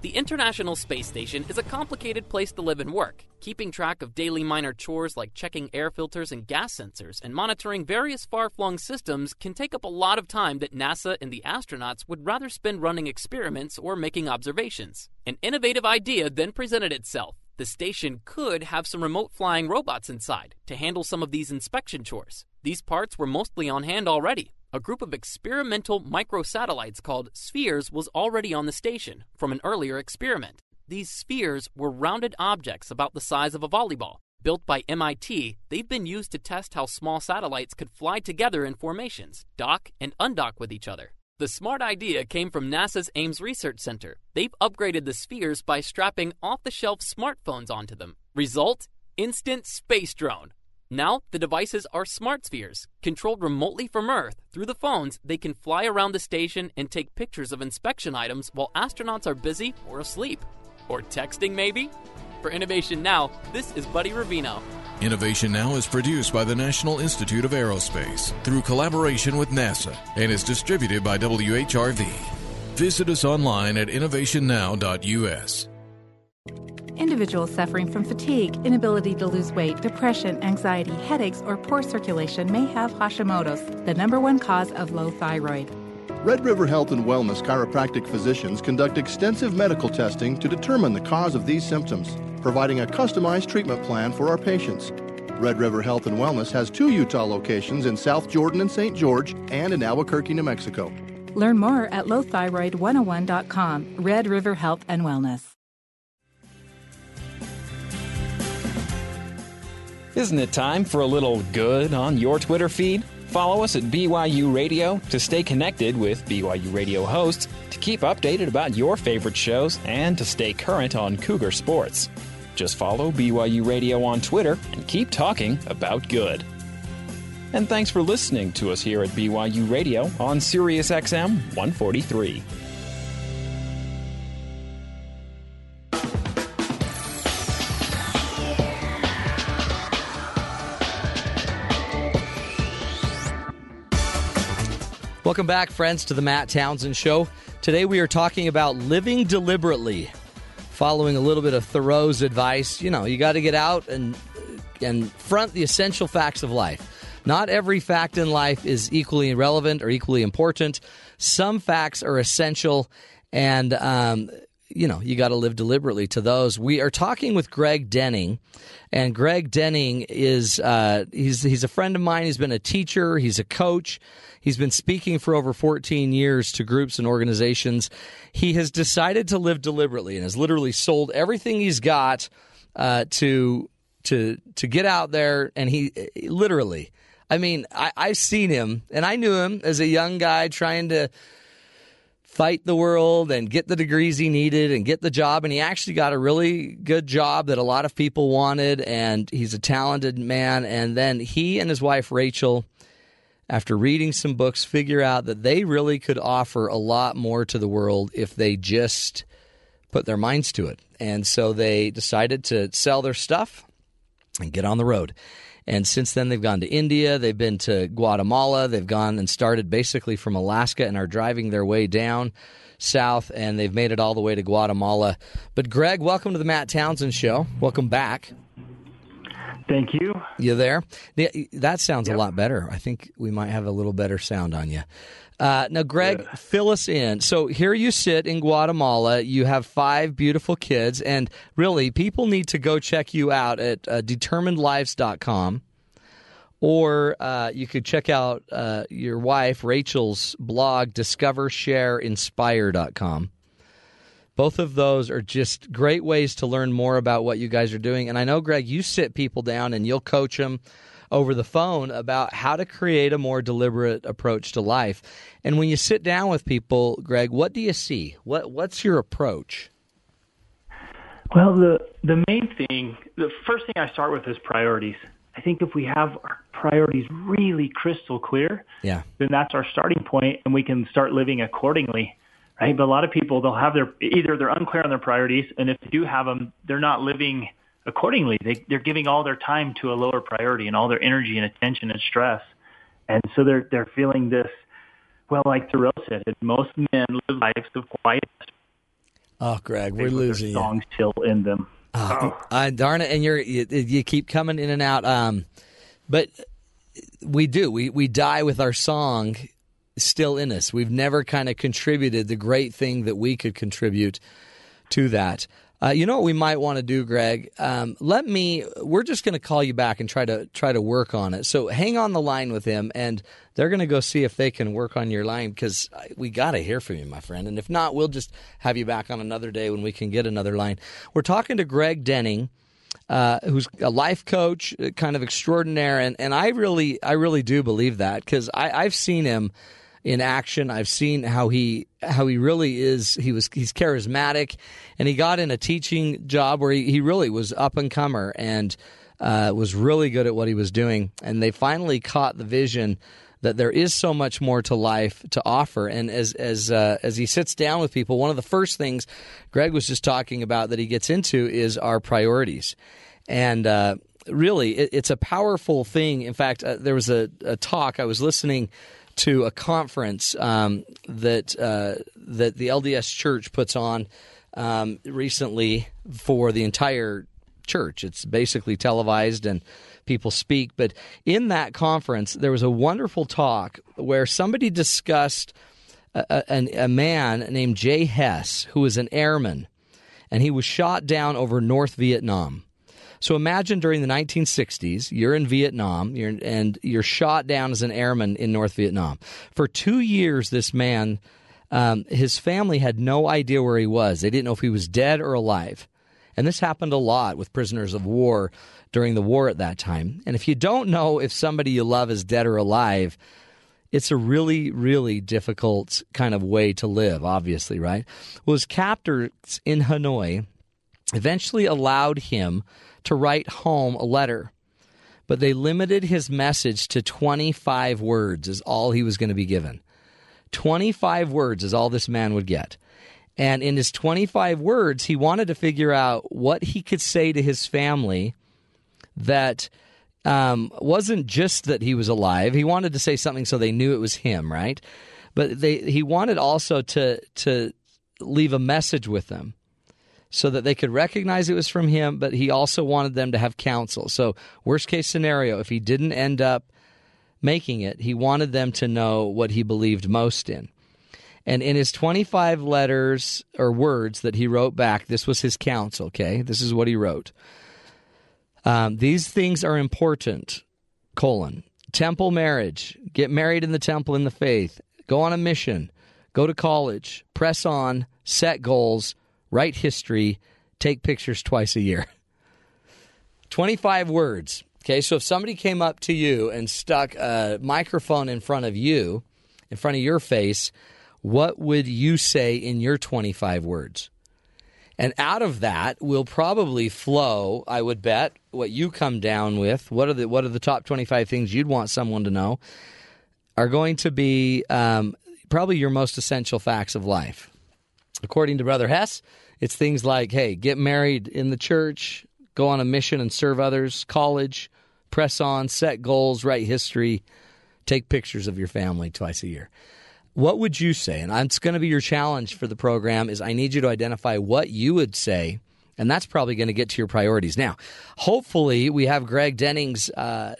The International Space Station is a complicated place to live and work. Keeping track of daily minor chores like checking air filters and gas sensors and monitoring various far flung systems can take up a lot of time that NASA and the astronauts would rather spend running experiments or making observations. An innovative idea then presented itself. The station could have some remote flying robots inside to handle some of these inspection chores. These parts were mostly on hand already. A group of experimental microsatellites called spheres was already on the station from an earlier experiment. These spheres were rounded objects about the size of a volleyball. Built by MIT, they've been used to test how small satellites could fly together in formations, dock and undock with each other. The smart idea came from NASA's Ames Research Center. They've upgraded the spheres by strapping off the shelf smartphones onto them. Result? Instant space drone. Now, the devices are smart spheres. Controlled remotely from Earth, through the phones, they can fly around the station and take pictures of inspection items while astronauts are busy or asleep. Or texting, maybe? For Innovation Now, this is Buddy Ravino.
Innovation Now is produced by the National Institute of Aerospace through collaboration with NASA and is distributed by WHRV. Visit us online at innovationnow.us.
Individuals suffering from fatigue, inability to lose weight, depression, anxiety, headaches, or poor circulation may have Hashimoto's, the number one cause of low thyroid.
Red River Health and Wellness chiropractic physicians conduct extensive medical testing to determine the cause of these symptoms, providing a customized treatment plan for our patients. Red River Health and Wellness has two Utah locations in South Jordan and St. George and in Albuquerque, New Mexico.
Learn more at lowthyroid101.com. Red River Health and Wellness.
Isn't it time for a little good on your Twitter feed? follow us at BYU Radio to stay connected with BYU Radio hosts, to keep updated about your favorite shows, and to stay current on Cougar sports. Just follow BYU Radio on Twitter and keep talking about good. And thanks for listening to us here at BYU Radio on Sirius XM 143.
Welcome back, friends, to the Matt Townsend Show. Today we are talking about living deliberately, following a little bit of Thoreau's advice. You know, you got to get out and and front the essential facts of life. Not every fact in life is equally relevant or equally important. Some facts are essential, and um, you know, you got to live deliberately to those. We are talking with Greg Denning, and Greg Denning is uh, he's he's a friend of mine. He's been a teacher. He's a coach. He's been speaking for over 14 years to groups and organizations. He has decided to live deliberately and has literally sold everything he's got uh, to to to get out there. And he literally, I mean, I, I've seen him, and I knew him as a young guy trying to fight the world and get the degrees he needed and get the job. And he actually got a really good job that a lot of people wanted. And he's a talented man. And then he and his wife, Rachel, after reading some books, figure out that they really could offer a lot more to the world if they just put their minds to it. And so they decided to sell their stuff and get on the road. And since then, they've gone to India, they've been to Guatemala, they've gone and started basically from Alaska and are driving their way down south, and they've made it all the way to Guatemala. But, Greg, welcome to the Matt Townsend Show. Welcome back.
Thank you.
You there? That sounds yep. a lot better. I think we might have a little better sound on you. Uh, now, Greg, yeah. fill us in. So here you sit in Guatemala. You have five beautiful kids, and really, people need to go check you out at uh, determinedlives.com. Or uh, you could check out uh, your wife, Rachel's blog, discovershareinspire.com. Both of those are just great ways to learn more about what you guys are doing. And I know, Greg, you sit people down and you'll coach them over the phone about how to create a more deliberate approach to life. And when you sit down with people, Greg, what do you see? What what's your approach?
Well, the the main thing, the first thing I start with is priorities. I think if we have our priorities really crystal clear,
yeah.
then that's our starting point and we can start living accordingly right? But a lot of people they'll have their either they're unclear on their priorities, and if they do have them, they're not living accordingly. They they're giving all their time to a lower priority and all their energy and attention and stress, and so they're they're feeling this. Well, like Thoreau said, most men live lives of quiet.
Oh, Greg, we're losing
songs still in them.
Oh, oh. Uh, darn it! And you're you, you keep coming in and out. Um, but we do. We we die with our song still in us. We've never kind of contributed the great thing that we could contribute to that. Uh, you know what we might want to do, Greg? Um, let me. We're just going to call you back and try to try to work on it. So hang on the line with him, and they're going to go see if they can work on your line because we got to hear from you, my friend. And if not, we'll just have you back on another day when we can get another line. We're talking to Greg Denning. Uh, who's a life coach, uh, kind of extraordinaire, and, and I really I really do believe that because I've seen him in action. I've seen how he how he really is. He was he's charismatic, and he got in a teaching job where he, he really was up and comer and uh, was really good at what he was doing. And they finally caught the vision that there is so much more to life to offer. And as as uh, as he sits down with people, one of the first things Greg was just talking about that he gets into is our priorities, and. Uh, really, it, it's a powerful thing. In fact, uh, there was a, a talk I was listening to a conference um, that uh, that the LDS Church puts on um, recently for the entire church. It's basically televised and people speak. But in that conference, there was a wonderful talk where somebody discussed a, a, a man named Jay Hess, who was an airman, and he was shot down over North Vietnam. So imagine during the 1960s, you're in Vietnam you're, and you're shot down as an airman in North Vietnam. For two years, this man, um, his family had no idea where he was. They didn't know if he was dead or alive. And this happened a lot with prisoners of war during the war at that time. And if you don't know if somebody you love is dead or alive, it's a really, really difficult kind of way to live, obviously, right? Well, his captors in Hanoi eventually allowed him to write home a letter, but they limited his message to 25 words, is all he was going to be given. 25 words is all this man would get. And in his 25 words, he wanted to figure out what he could say to his family that um, wasn't just that he was alive. He wanted to say something so they knew it was him, right? But they, he wanted also to to leave a message with them so that they could recognize it was from him, but he also wanted them to have counsel. So, worst case scenario, if he didn't end up making it, he wanted them to know what he believed most in. And in his 25 letters or words that he wrote back, this was his counsel, okay? This is what he wrote. Um, these things are important, colon. Temple marriage, get married in the temple in the faith, go on a mission, go to college, press on, set goals, write history, take pictures twice a year. 25 words. Okay, so if somebody came up to you and stuck a microphone in front of you, in front of your face, what would you say in your 25 words? And out of that will probably flow, I would bet, what you come down with. What are the what are the top 25 things you'd want someone to know? Are going to be um, probably your most essential facts of life. According to Brother Hess, it's things like, hey, get married in the church, go on a mission and serve others, college, press on, set goals, write history, take pictures of your family twice a year. What would you say? And it's going to be your challenge for the program is I need you to identify what you would say and that's probably going to get to your priorities. Now, hopefully, we have Greg Denning's uh,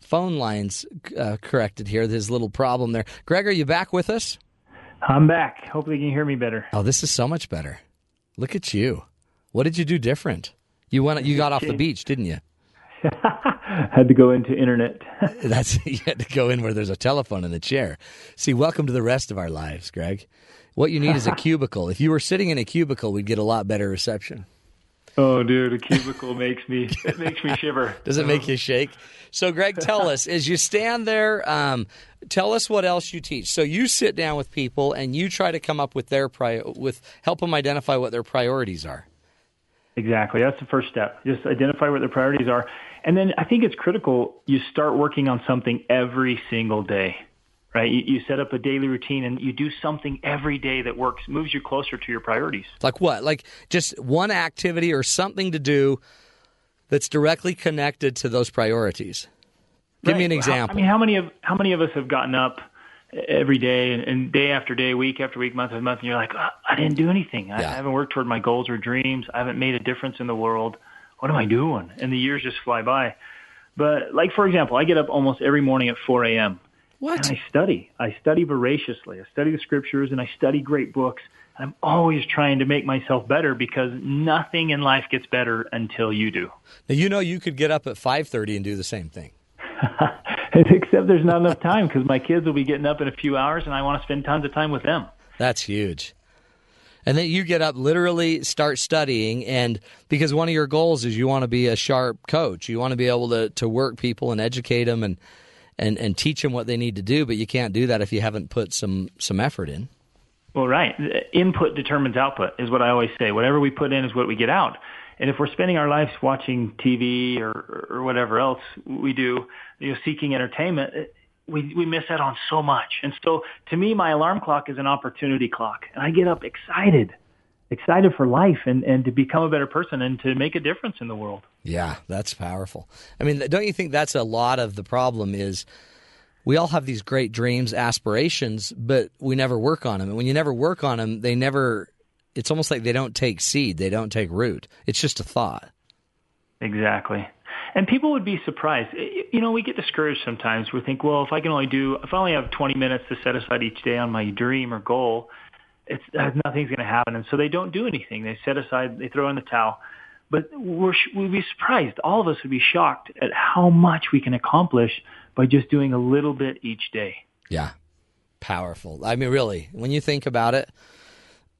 phone lines uh, corrected here. There's a little problem there. Greg, are you back with us?
I'm back. Hopefully, you can hear me better.
Oh, this is so much better. Look at you. What did you do different? You went. You got off the beach, didn't you?
had to go into internet.
That's you had to go in where there's a telephone in the chair. See, welcome to the rest of our lives, Greg. What you need is a cubicle. If you were sitting in a cubicle, we'd get a lot better reception.
Oh, dude, a cubicle makes me it makes me shiver.
Does it make you shake? So, Greg, tell us as you stand there. Um, tell us what else you teach. So, you sit down with people and you try to come up with their pri- with help them identify what their priorities are.
Exactly. That's the first step. Just identify what their priorities are. And then I think it's critical you start working on something every single day, right? You, you, set up a daily routine and you do something every day that works, moves you closer to your priorities.
Like what? Like just one activity or something to do that's directly connected to those priorities. Give
right.
me an example.
I mean, how many of how many of us have gotten up every day and, and day after day, week after week, month after month, and you're like, oh, I didn't do anything. I, I haven't worked toward my goals or dreams. I haven't made a difference in the world what am I doing? And the years just fly by. But like for example, I get up almost every morning at 4 a.m.
What?
And I study. I study voraciously. I study the scriptures and I study great books. I'm always trying to make myself better because nothing in life gets better until you do.
Now you know you could get up at 5:30 and do the same thing.
Except there's not enough time because my kids will be getting up in a few hours and I want to spend tons of time with them.
That's huge. And then you get up, literally start studying, and because one of your goals is you want to be a sharp coach, you want to be able to to work people and educate them and and and teach them what they need to do. But you can't do that if you haven't put some some effort in.
Well, right. Input determines output is what I always say. Whatever we put in is what we get out. And if we're spending our lives watching TV or, or whatever else we do, you know, seeking entertainment, we we miss out on so much. And so to me, my alarm clock is an opportunity clock, and I get up excited, excited for life and and to become a better person and to make a difference in the world.
Yeah, that's powerful. I mean, don't you think that's a lot of the problem is we all have these great dreams, aspirations, but we never work on them. And when you never work on them, they never it's almost like they don't take seed, they don't take root. It's just a thought.
Exactly. And people would be surprised. You know, we get discouraged sometimes. We think, well, if I can only do, if I only have 20 minutes to set aside each day on my dream or goal, it's uh, nothing's going to happen. And so they don't do anything. They set aside, they throw in the towel. But we're, we'd be surprised. All of us would be shocked at how much we can accomplish by just doing a little bit each day.
Yeah, powerful. I mean, really, when you think about it,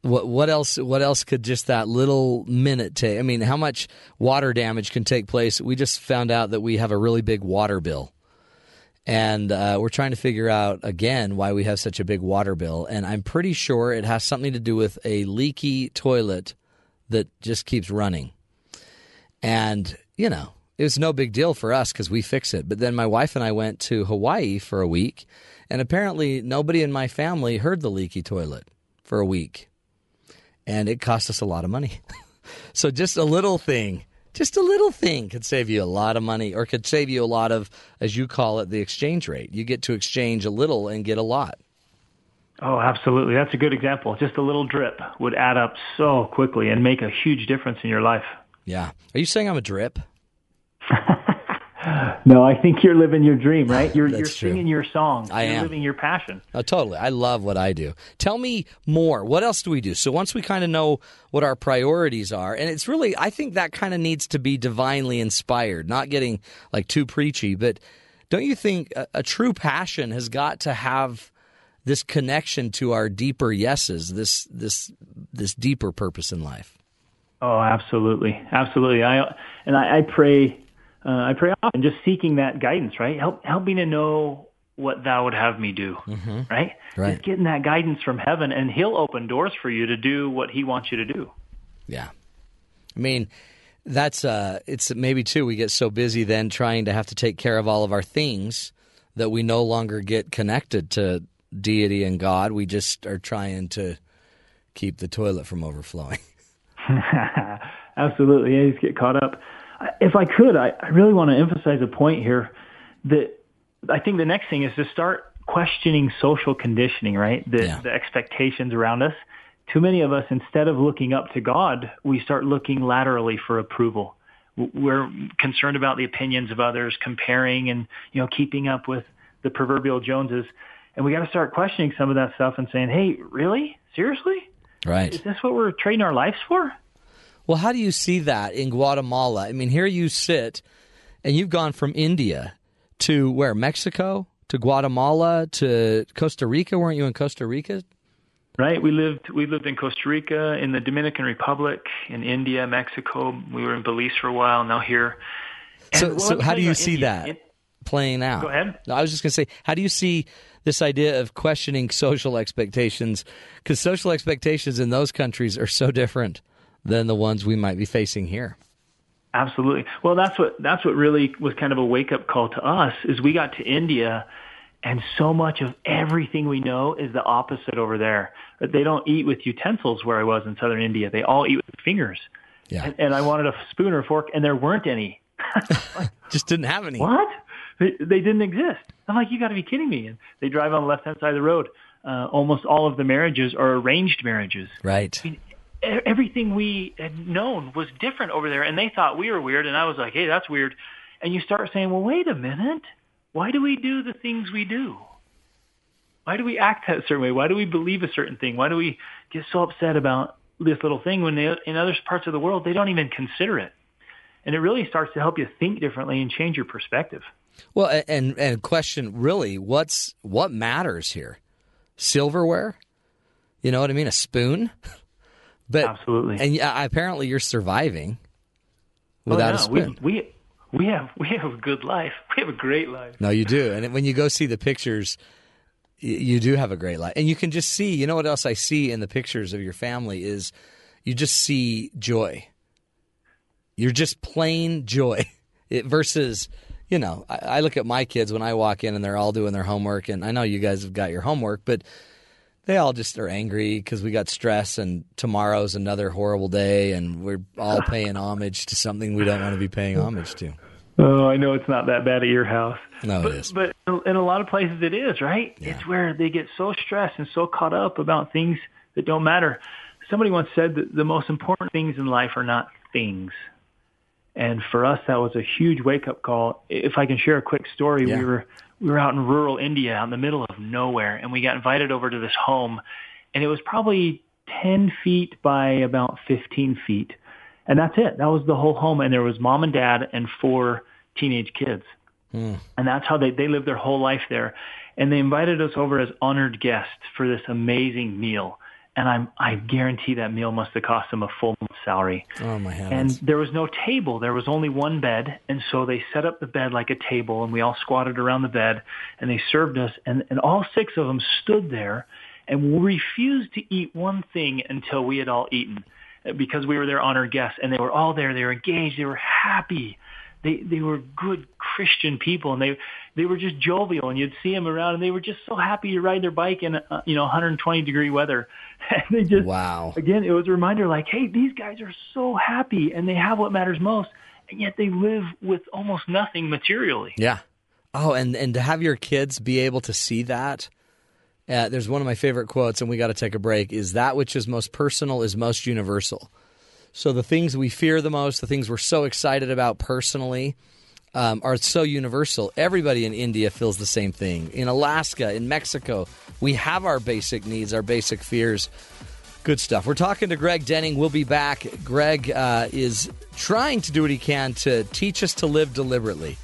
What what else? What else could just that little minute take? I mean, how much water damage can take place? We just found out that we have a really big water bill, and uh, we're trying to figure out again why we have such a big water bill. And I'm pretty sure it has something to do with a leaky toilet that just keeps running. And you know, it was no big deal for us because we fix it. But then my wife and I went to Hawaii for a week, and apparently nobody in my family heard the leaky toilet for a week and it cost us a lot of money. so just a little thing, just a little thing could save you a lot of money or could save you a lot of, as you call it, the exchange rate. You get to exchange a little and get a lot.
Oh, absolutely. That's a good example. Just a little drip would add up so quickly and make a huge difference in your life.
Yeah. Are you saying I'm a drip?
No, I think you're living your dream, right? You're you're singing your song.
I
you're
am.
living your passion.
Oh, totally. I love what I do. Tell me more. What else do we do? So once we kind of know what our priorities are, and it's really, I think that kind of needs to be divinely inspired, not getting like too preachy, but don't you think a, a true passion has got to have this connection to our deeper yeses, this this this deeper purpose in life?
Oh, absolutely, absolutely. I and I, I pray, uh, I pray often, just seeking that guidance, right? Help help me to know what Thou would have me do,
Mm-hmm.
right?
Right.
Just getting that guidance from heaven, and He'll open doors for you to do what He wants you to do.
Yeah. I mean, that's uh it's maybe too we get so busy then trying to have to take care of all of our things that we no longer get connected to deity and God. We just are trying to keep the toilet from overflowing.
Absolutely, yeah, just get caught up. If I could, I, I really want to emphasize a point here that I think the next thing is to start questioning social conditioning, right? The, the expectations around us. Too many of us, instead of looking up to God, we start looking laterally for approval. We're concerned about the opinions of others, comparing and you know keeping up with the proverbial Joneses, and we got to start questioning some of that stuff and saying, "Hey, really? Seriously?
Right.
Is this what we're trading our lives for?"
Well, how do you see that in Guatemala? I mean, here you sit and you've gone from India to where? Mexico? To Guatemala? To Costa Rica? Weren't you in Costa Rica?
Right. We lived we lived in Costa Rica, in the Dominican Republic, in India, Mexico. We were in Belize for a while. Now here. And
So, so how do you see
India.
that
It-
playing out?
Go ahead.
No, I was just going to say, how do you see this idea of questioning social expectations? Because social expectations in those countries are so different than the ones we might be facing here.
Absolutely. Well, that's what that's what really was kind of a wake up call to us. Is we got to India, and so much of everything we know is the opposite over there. They don't eat with utensils where I was in southern India. They all eat with fingers.
Yeah.
And, and I wanted a spoon or fork, and there weren't any.
Just didn't have any.
What? They, they didn't exist. I'm like, you got to be kidding me. And they drive on the left hand side of the road. Uh, almost all of the marriages are arranged marriages.
Right.
E- Everything we had known was different over there, and they thought we were weird. And I was like, hey, that's weird. And you start saying, well, wait a minute. Why do we do the things we do? Why do we act that certain way? Why do we believe a certain thing? Why do we get so upset about this little thing when they, in other parts of the world they don't even consider it? And it really starts to help you think differently and change your perspective.
Well, and and question really, what's what matters here? Silverware? You know what I mean? A spoon? But
absolutely.
And yeah, apparently you're surviving without
oh,
a spoon.
We, we we have we have a good life. We have a great life.
No, you do. And when you go see the pictures, you do have a great life. And you can just see, you know what else I see in the pictures of your family is you just see joy. You're just plain joy it, versus, you know, I, I look at my kids when I walk in and they're all doing their homework. And I know you guys have got your homework, but they all just are angry because we got stress and tomorrow's another horrible day and we're all paying homage to something we don't want to be paying homage to.
Oh, I know it's not that bad at your house.
No,
but,
it is.
But in a lot of places it is, right? Yeah. It's where they get so stressed and so caught up about things that don't matter. Somebody once said that the most important things in life are not things. And for us, that was a huge wake up call. If I can share a quick story,
Yeah.
we were we were out in rural India, out in the middle of nowhere, and we got invited over to this home, and it was probably ten feet by about fifteen feet, and that's it. That was the whole home, and there was mom and dad and four teenage kids hmm. and that's how they they lived their whole life there. And they invited us over as honored guests for this amazing meal. And I'm I guarantee that meal must have cost them a full month's salary.
Oh my heavens!
And there was no table. There was only one bed. And so they set up the bed like a table and we all squatted around the bed and they served us and, and all six of them stood there and refused to eat one thing until we had all eaten because we were their honored guests and they were all there. They were engaged. They were happy. They, they were good Christian people and they, they were just jovial and you'd see them around and they were just so happy to ride their bike in, uh, you know, 120 degree weather. And they just,
wow.
again, it was a reminder like, hey, these guys are so happy and they have what matters most, and yet they live with almost nothing materially.
Yeah. Oh, and and to have your kids be able to see that. Uh, there's one of my favorite quotes, and we got to take a break. Is that which is most personal is most universal. So the things we fear the most, the things we're so excited about personally, um, are so universal. Everybody in India feels the same thing. In Alaska, in Mexico, we have our basic needs, our basic fears. Good stuff. We're talking to Greg Denning. We'll be back. Greg uh, is trying to do what he can to teach us to live deliberately,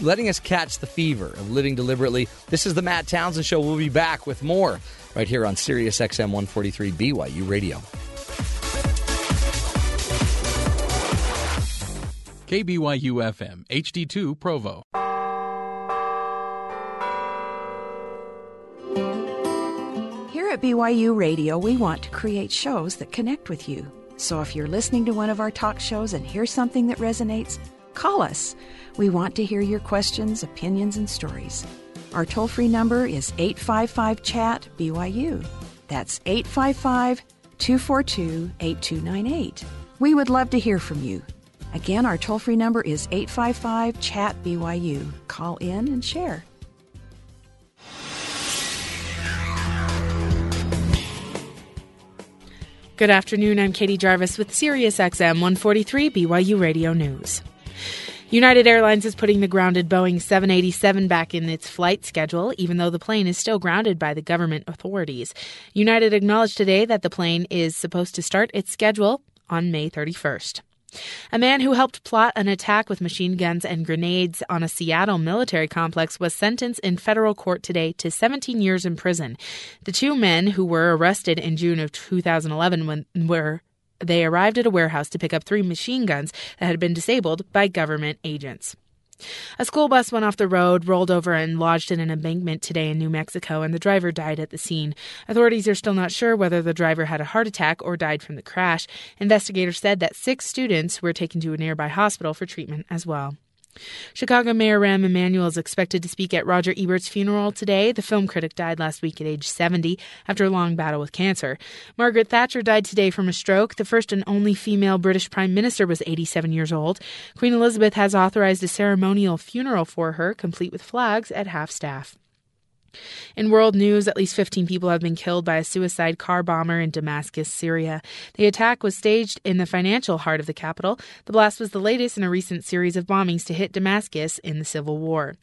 letting us catch the fever of living deliberately. This is the Matt Townsend Show. We'll be back with more right here on Sirius XM 143 BYU Radio.
KBYU FM, HD2 Provo.
Here at BYU Radio, we want to create shows that connect with you. So if you're listening to one of our talk shows and hear something that resonates, call us. We want to hear your questions, opinions, and stories. Our toll free number is 855 Chat BYU. That's 855 242 8298. We would love to hear from you. Again, our toll free number is 855 Chat BYU. Call in and share.
Good afternoon. I'm Katie Jarvis with SiriusXM 143 BYU Radio News. United Airlines is putting the grounded Boeing 787 back in its flight schedule, even though the plane is still grounded by the government authorities. United acknowledged today that the plane is supposed to start its schedule on May 31st. A man who helped plot an attack with machine guns and grenades on a Seattle military complex was sentenced in federal court today to 17 years in prison. The two men who were arrested in June of 2011 when were they arrived at a warehouse to pick up three machine guns that had been disabled by government agents. A school bus went off the road, rolled over, and lodged in an embankment today in New Mexico, and the driver died at the scene. Authorities are still not sure whether the driver had a heart attack or died from the crash. Investigators said that six students were taken to a nearby hospital for treatment as well. Chicago Mayor Rahm Emanuel is expected to speak at Roger Ebert's funeral today. The film critic died last week at age 70 after a long battle with cancer. Margaret Thatcher died today from a stroke. The first and only female British Prime Minister was 87 years old. Queen Elizabeth has authorized a ceremonial funeral for her, complete with flags at half staff. In world news, at least 15 people have been killed by a suicide car bomber in Damascus, Syria. The attack was staged in the financial heart of the capital. The blast was the latest in a recent series of bombings to hit Damascus in the civil war.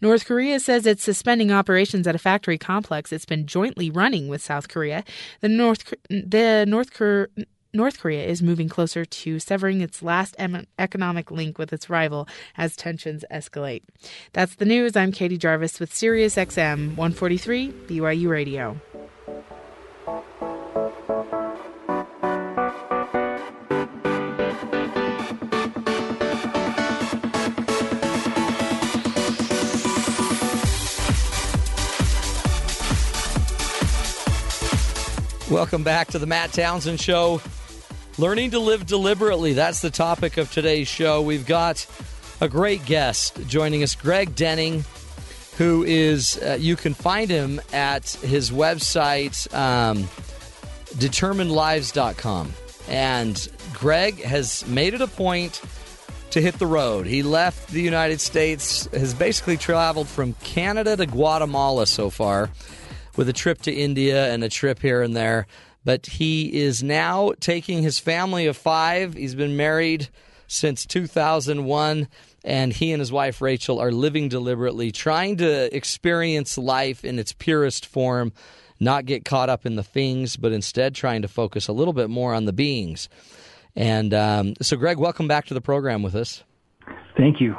North Korea says it's suspending operations at a factory complex it's been jointly running with South Korea. The North the North Korea North Korea is moving closer to severing its last em- economic link with its rival as tensions escalate. That's the news. I'm Katie Jarvis with Sirius XM 143 BYU Radio.
Welcome back to the Matt Townsend Show. Learning to live deliberately. That's the topic of today's show. We've got a great guest joining us, Greg Denning, who is, uh, you can find him at his website, um, determinedlives.com. And Greg has made it a point to hit the road. He left the United States, has basically traveled from Canada to Guatemala so far with a trip to India and a trip here and there. But he is now taking his family of five. He's been married since 2001, and he and his wife Rachel are living deliberately, trying to experience life in its purest form, not get caught up in the things, but instead trying to focus a little bit more on the beings. And um, so, Greg, welcome back to the program with us.
Thank you.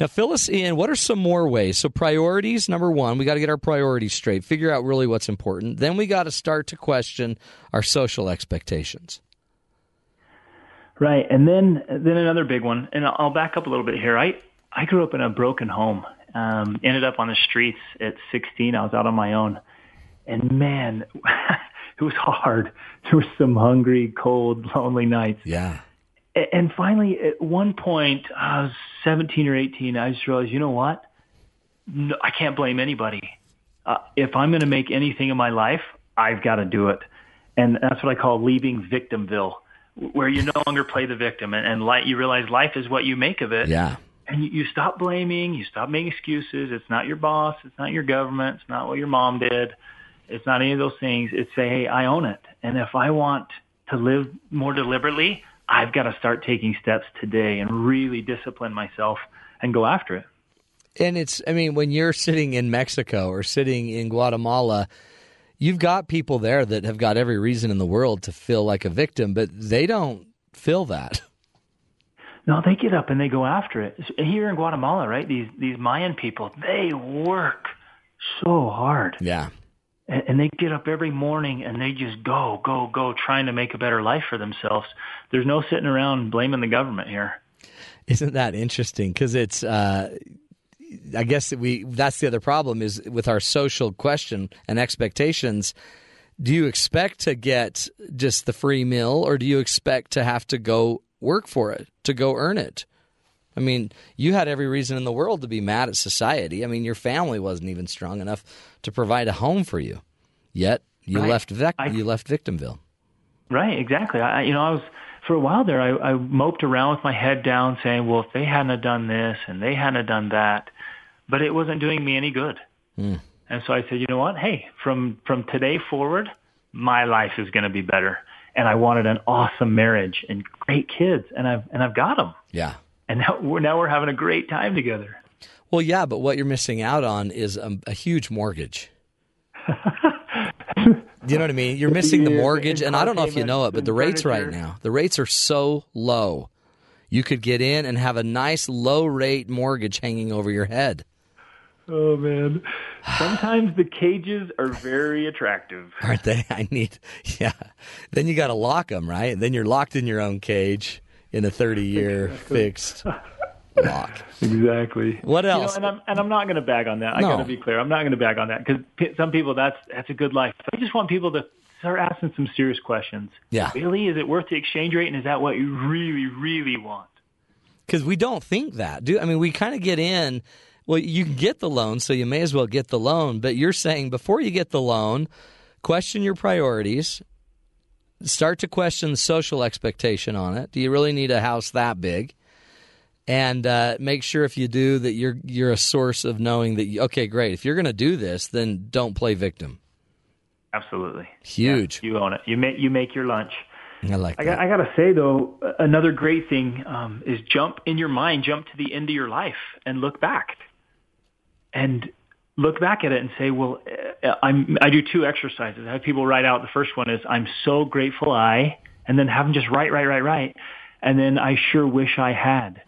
Now, fill us in. What are some more ways? So, priorities number one, we got to get our priorities straight, figure out really what's important. Then we got to start to question our social expectations.
Right, and then then another big one, and I'll back up a little bit here. I I grew up in a broken home. Um, ended up on the streets at 16. I was out on my own, and man, it was hard. There were some hungry, cold, lonely nights.
Yeah.
And finally, at one point, I was 17 or 18. I just realized, you know what? No, I can't blame anybody. Uh, if I'm going to make anything in my life, I've got to do it. And that's what I call leaving victimville, where you no longer play the victim and, and li- you realize life is what you make of it.
Yeah.
And you, you stop blaming, you stop making excuses. It's not your boss, it's not your government, it's not what your mom did, it's not any of those things. It's say, hey, I own it. And if I want to live more deliberately, I've got to start taking steps today and really discipline myself and go after it.
And it's, I mean, when you're sitting in Mexico or sitting in Guatemala, you've got people there that have got every reason in the world to feel like a victim, but they don't feel that.
No, they get up and they go after it. Here in Guatemala, right? These these Mayan people, they work so hard.
Yeah.
And, and they get up every morning and they just go, go, go, trying to make a better life for themselves. There's no sitting around blaming the government here.
Isn't that interesting? Because it's, uh, I guess we that's the other problem is with our social question and expectations. Do you expect to get just the free meal, or do you expect to have to go work for it, to go earn it? I mean, you had every reason in the world to be mad at society. I mean, your family wasn't even strong enough to provide a home for you, yet you
Right.
left vic- you left Victimville.
Right, exactly. I, you know, I was for a while there. I, I moped around with my head down, saying, "Well, if they hadn't have done this and they hadn't have done that," but it wasn't doing me any good.
Hmm.
And so I said, "You know what? Hey, from from today forward, my life is going to be better." And I wanted an awesome marriage and great kids, and I've and I've got them.
Yeah.
And now we're now we're having a great time together.
Well, yeah, but what you're missing out on is a, a huge mortgage. you know what I mean? You're missing the mortgage,
and
and I don't know if you know it, but the rates right now, the rates are so low. You could get in and have a nice low rate mortgage hanging over your head.
Oh man! Sometimes the cages are very attractive.
Aren't they? I need, yeah. Then you got to lock them, right? Then you're locked in your own cage in a 30 year fixed lock.
Exactly.
What
You know,
else?
and I'm and I'm not going to bag on that. I
No.
got to be clear. I'm not going to bag on that because some people that's that's a good life. I just want people to start asking some serious questions.
Yeah.
Really, is it worth the exchange rate, and is that what you really, really want?
because we don't think that. Do I mean we kind of get in? Well, you can get the loan, so you may as well get the loan. But you're saying before you get the loan, question your priorities. Start to question the social expectation on it. Do you really need a house that big? And uh, make sure if you do that you're you're a source of knowing that you, okay, great. If you're going to do this, then don't play victim.
Absolutely.
Huge.
You own it. You make you make your lunch.
I like
I
that.
got, I got to say though, another great thing um, is jump in your mind, jump to the end of your life, and look back, and look back at it and say, well, uh, I'm. I do two exercises. I have people write out. The first one is I'm so grateful I, and then have them just write, write, write, write, and then I sure wish I had.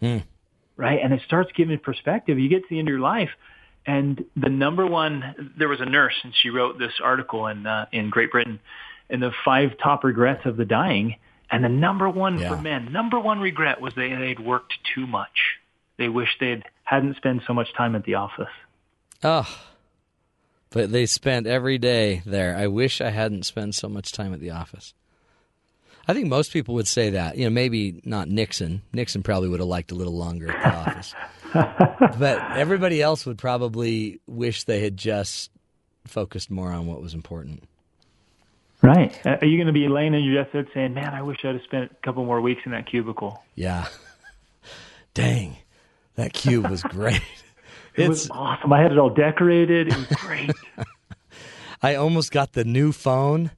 Right, and it starts giving perspective. You get to the end of your life, and the number one. There was a nurse, and she wrote this article in uh, in Great Britain and the five top regrets of the dying. And the number one for men, number one regret was they they'd worked too much. They wished they'd hadn't spent so much time at the office.
Oh, but they spent every day there. I wish I hadn't spent so much time at the office. I think most people would say that. You know, maybe not Nixon. Nixon probably would have liked a little longer at the office. but everybody else would probably wish they had just focused more on what was important.
Right. Uh, Are you going to be laying in your deathbed saying, "Man, I wish I'd have spent a couple more weeks in that cubicle"?
Yeah. Dang, that cube was great.
It was awesome. I had it all decorated. It was great.
I almost got the new phone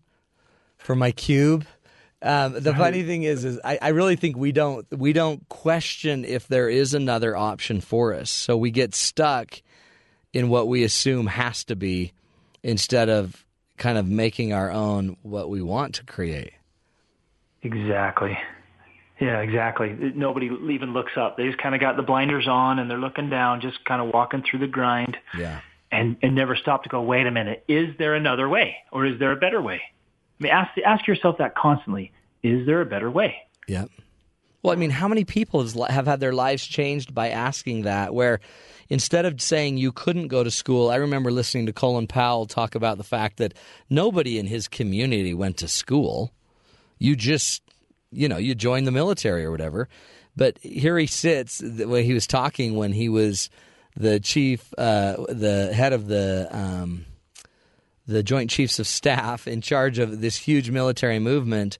for my cube. Um, the funny thing is, is I, I really think we don't we don't question if there is another option for us. So we get stuck in what we assume has to be, instead of kind of making our own what we want to create.
Exactly. Yeah, exactly. Nobody even looks up. They just kind of got the blinders on and they're looking down, just kind of walking through the grind.
Yeah.
And and never stop to go. Wait a minute. Is there another way, or is there a better way? I mean, ask ask yourself that constantly. Is there a better way?
Yeah. Well, I mean, how many people have had their lives changed by asking that? Where instead of saying you couldn't go to school, I remember listening to Colin Powell talk about the fact that nobody in his community went to school. You just, you know, you join the military or whatever. But here he sits, the way he was talking when he was the chief, uh, the head of the. Um, the Joint Chiefs of Staff in charge of this huge military movement,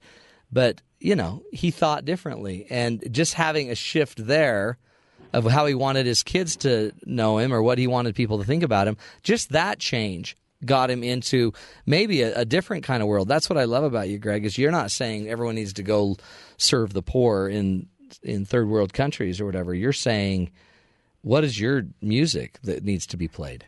but you know he thought differently, and just having a shift there of how he wanted his kids to know him or what he wanted people to think about him, just that change got him into maybe a, a different kind of world. That's what I love about you, Greg. Is you're not saying everyone needs to go serve the poor in in third world countries or whatever. You're saying what is your music that needs to be played.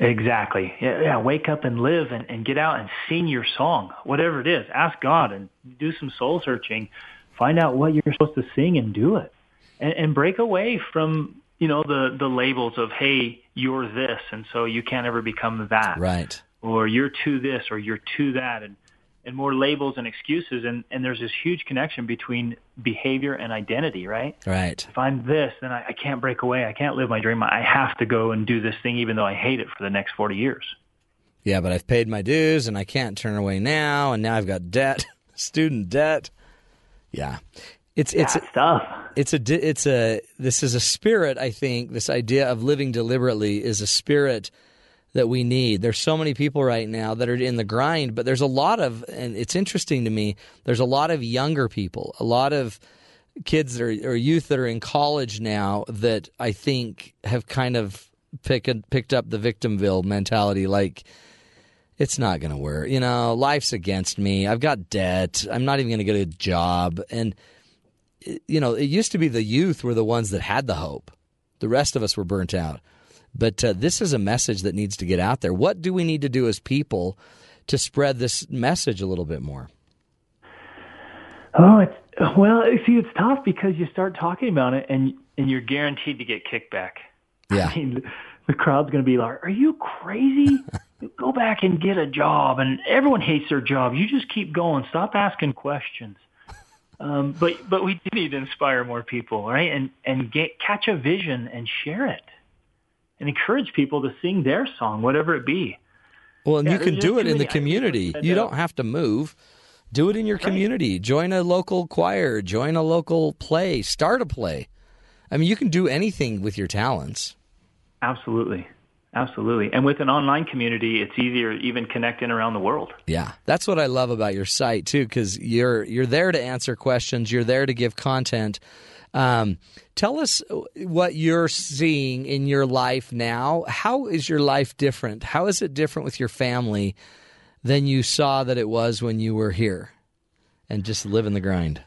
Exactly. Yeah, yeah. Wake up and live and, and get out and sing your song, whatever it is. Ask God and do some soul searching. Find out what you're supposed to sing and do it. And, and break away from, you know, the, the labels of, hey, you're this, and so you can't ever become that.
Right.
Or you're to this or you're to that. And, and more labels and excuses. And, and there's this huge connection between behavior and identity, right?
Right.
If I'm this, then I, I can't break away. I can't live my dream. I have to go and do this thing, even though I hate it for the next 40 years.
Yeah, but I've paid my dues and I can't turn away now, and now I've got debt, student debt. Yeah, it's it's
stuff.
It's a it's a this is a spirit. I think this idea of living deliberately is a spirit that we need. There's so many people right now that are in the grind, but there's a lot of, and it's interesting to me. There's a lot of younger people, a lot of kids that are, or youth that are in college now that I think have kind of pick, picked up the victimville mentality, like it's not going to work. You know, life's against me. I've got debt. I'm not even going to get a job. And, you know, it used to be the youth were the ones that had the hope. The rest of us were burnt out. But uh, this is a message that needs to get out there. What do we need to do as people to spread this message a little bit more?
Oh, it's well. See, it's tough because you start talking about it, and and you're guaranteed to get kickback.
Yeah.
I mean, the crowd's going to be like, "Are you crazy? Go back and get a job." And everyone hates their job. You just keep going. Stop asking questions. Um, but but we do need to inspire more people, right? And and get catch a vision and share it, and encourage people to sing their song, whatever it be.
Well, and
Yeah,
you can do it in the community. You don't have to move. Do it in your community. Join a local choir. Join a local play. Start a play. I mean, you can do anything with your talents.
Absolutely, absolutely. And with an online community, it's easier even connecting around the world.
Yeah, that's what I love about your site too, because you're you're there to answer questions. You're there to give content. Um, tell us what you're seeing in your life now. How is your life different? How is it different with your family than you saw that it was when you were here and just living the grind?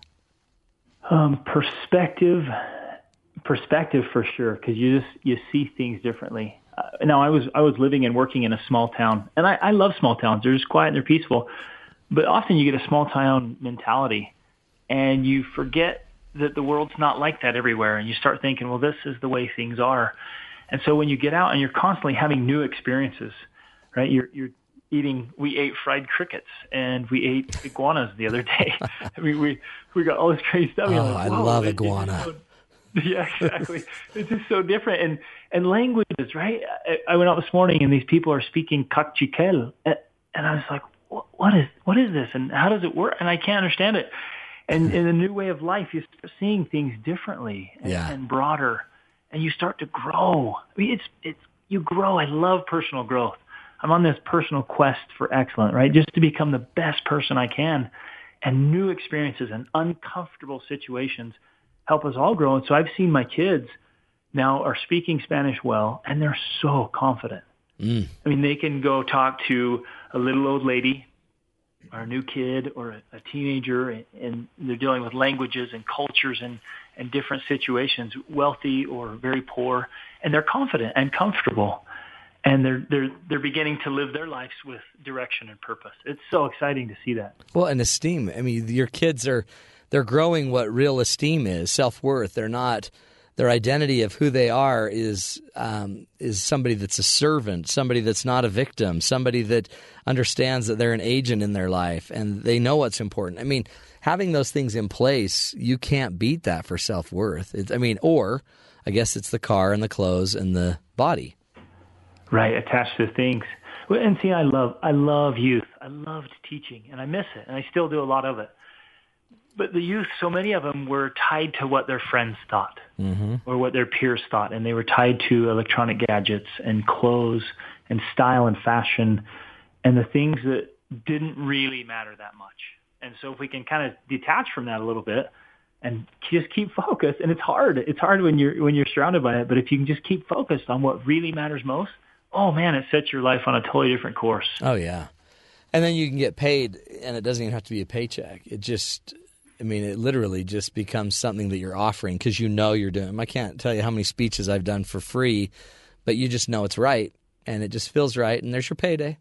Um, perspective, perspective for sure, because you just you see things differently. Uh, now, I was I was living and working in a small town, and I, I love small towns. They're just quiet and they're peaceful. But often you get a small town mentality, and you forget that the world's not like that everywhere, and you start thinking, well, this is the way things are. And so when you get out and you're constantly having new experiences, right? You're you're eating. We ate fried crickets and we ate iguanas the other day. I mean, we we got all this crazy stuff.
Oh,
like,
I love iguana.
yeah, exactly. it's just so different. And and languages, right? I, I went out this morning and these people are speaking Kaqchikel, and, and I was like, what, what is what is this? And how does it work? And I can't understand it. And in a new way of life, you start seeing things differently and,
Yeah.
and broader, and you start to grow. I mean, it's it's you grow. I love personal growth. I'm on this personal quest for excellence, right? Just to become the best person I can. And new experiences and uncomfortable situations help us all grow. And so I've seen my kids now are speaking Spanish well, and they're so confident.
Mm.
I mean, they can go talk to a little old lady or a new kid or a, a teenager, and, and they're dealing with languages and cultures and, and different situations, wealthy or very poor, and they're confident and comfortable. And they're they're they're beginning to live their lives with direction and purpose. It's so exciting to see that.
Well, and esteem. I mean, your kids are they're growing what real esteem is, self worth. They're not their identity of who they are is um, is somebody that's a servant, somebody that's not a victim, somebody that understands that they're an agent in their life and they know what's important. I mean, having those things in place, you can't beat that for self worth. I mean, or I guess it's the car and the clothes and the body.
Right, attached to things. Well, and see, I love I love youth. I loved teaching, and I miss it, and I still do a lot of it. But the youth, so many of them were tied to what their friends thought
mm-hmm.
or what their peers thought, and they were tied to electronic gadgets and clothes and style and fashion and the things that didn't really matter that much. And so if we can kind of detach from that a little bit and just keep focused, and it's hard. It's hard when you're when you're surrounded by it, but if you can just keep focused on what really matters most, oh man, it sets your life on a totally different course.
Oh yeah. And then you can get paid and it doesn't even have to be a paycheck. It just I mean, it literally just becomes something that you're offering because you know you're doing. I can't tell you how many speeches I've done for free, but you just know it's right and it just feels right, and there's your payday.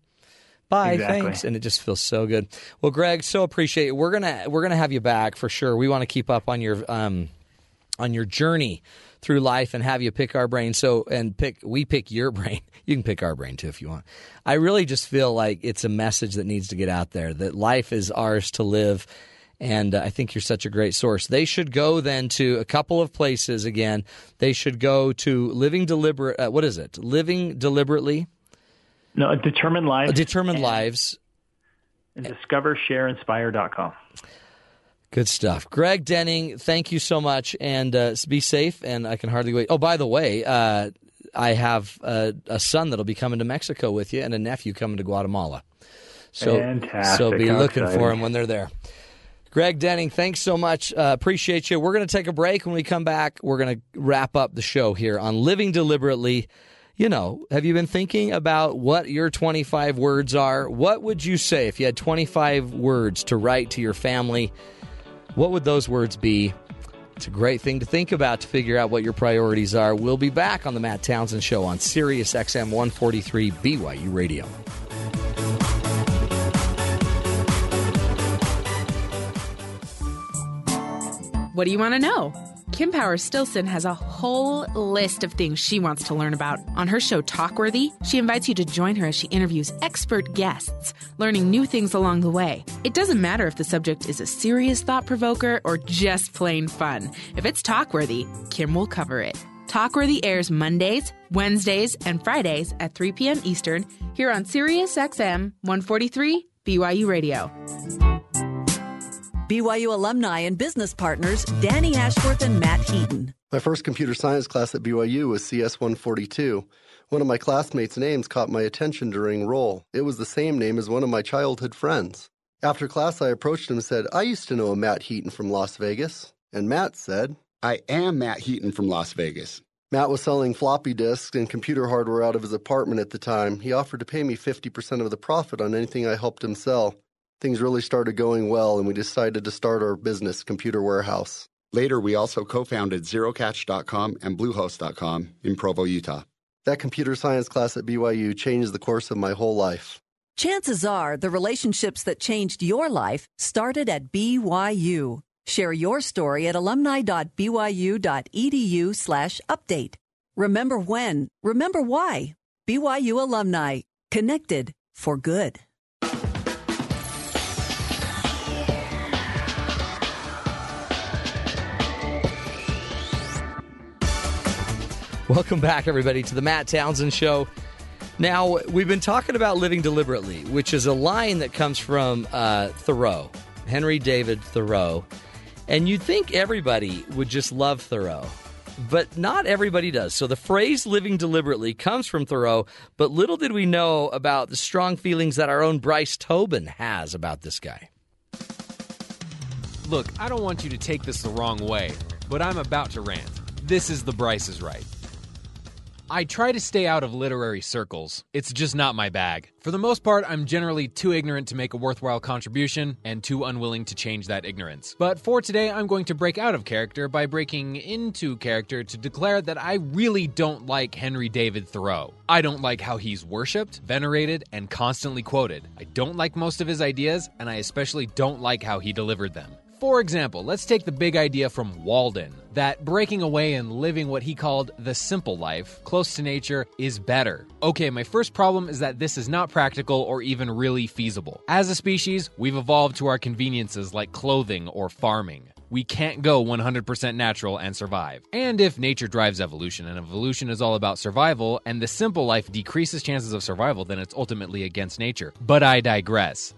Bye,
Exactly.
thanks, and it just feels so good. Well, Greg, so appreciate it. We're gonna we're gonna have you back for sure. We want to keep up on your um on your journey through life and have you pick our brain. So and pick we pick your brain. You can pick our brain too if you want. I really just feel like it's a message that needs to get out there that life is ours to live. And uh, I think you're such a great source. They should go then to a couple of places again. They should go to Living Deliberate. Uh, what is it? Living Deliberately.
No, determined lives.
Determined lives.
And discovershareinspire.com.
Good stuff. Greg Denning, thank you so much, and uh, be safe. And I can hardly wait. Oh, by the way, uh, I have a, a son that'll be coming to Mexico with you, and a nephew coming to Guatemala. So,
Fantastic.
so be
How
looking for
exciting.
them when they're there. Greg Denning, thanks so much. Uh, appreciate you. We're going to take a break. When we come back, we're going to wrap up the show here on Living Deliberately. You know, have you been thinking about what your 25 words are? What would you say if you had 25 words to write to your family? What would those words be? It's a great thing to think about to figure out what your priorities are. We'll be back on the Matt Townsend Show on Sirius XM 143 BYU Radio.
What do you want to know? Kim Power Stilson has a whole list of things she wants to learn about. On her show Talkworthy, she invites you to join her as she interviews expert guests, learning new things along the way. It doesn't matter if the subject is a serious thought provoker or just plain fun. If it's Talkworthy, Kim will cover it. Talkworthy airs Mondays, Wednesdays, and Fridays at 3 p.m. Eastern here on Sirius XM 143 BYU Radio.
BYU alumni and business partners Danny Ashworth and Matt Heaton.
My first computer science class at BYU was CS 142. One of my classmates' names caught my attention during roll. It was the same name as one of my childhood friends. After class, I approached him and said, I used to know a Matt Heaton from Las Vegas. And Matt said, I am Matt Heaton from Las Vegas. Matt was selling floppy disks and computer hardware out of his apartment at the time. He offered to pay me 50% of the profit on anything I helped him sell. Things really started going well, and we decided to start our business, Computer Warehouse.
Later, we also co founded ZeroCatch.com and Bluehost.com in Provo, Utah.
That computer science class at BYU changed the course of my whole life.
Chances are the relationships that changed your life started at BYU. Share your story at alumni.byu.edu slash update. Remember when, remember why. BYU alumni, connected for good.
Welcome back, everybody, to the Matt Townsend Show. Now, we've been talking about living deliberately, which is a line that comes from uh, Thoreau, Henry David Thoreau. And you'd think everybody would just love Thoreau, but not everybody does. So the phrase living deliberately comes from Thoreau, but little did we know about the strong feelings that our own Bryce Tobin has about this guy.
Look, I don't want you to take this the wrong way, but I'm about to rant. This is the Bryce is Right. I try to stay out of literary circles. It's just not my bag. For the most part, I'm generally too ignorant to make a worthwhile contribution and too unwilling to change that ignorance. But for today, I'm going to break out of character by breaking into character to declare that I really don't like Henry David Thoreau. I don't like how he's worshipped, venerated, and constantly quoted. I don't like most of his ideas, and I especially don't like how he delivered them. For example, let's take the big idea from Walden that breaking away and living what he called the simple life, close to nature, is better. Okay, my first problem is that this is not practical or even really feasible. As a species, we've evolved to our conveniences like clothing or farming. We can't go 100% natural and survive. And if nature drives evolution, and evolution is all about survival, and the simple life decreases chances of survival, then it's ultimately against nature. But I digress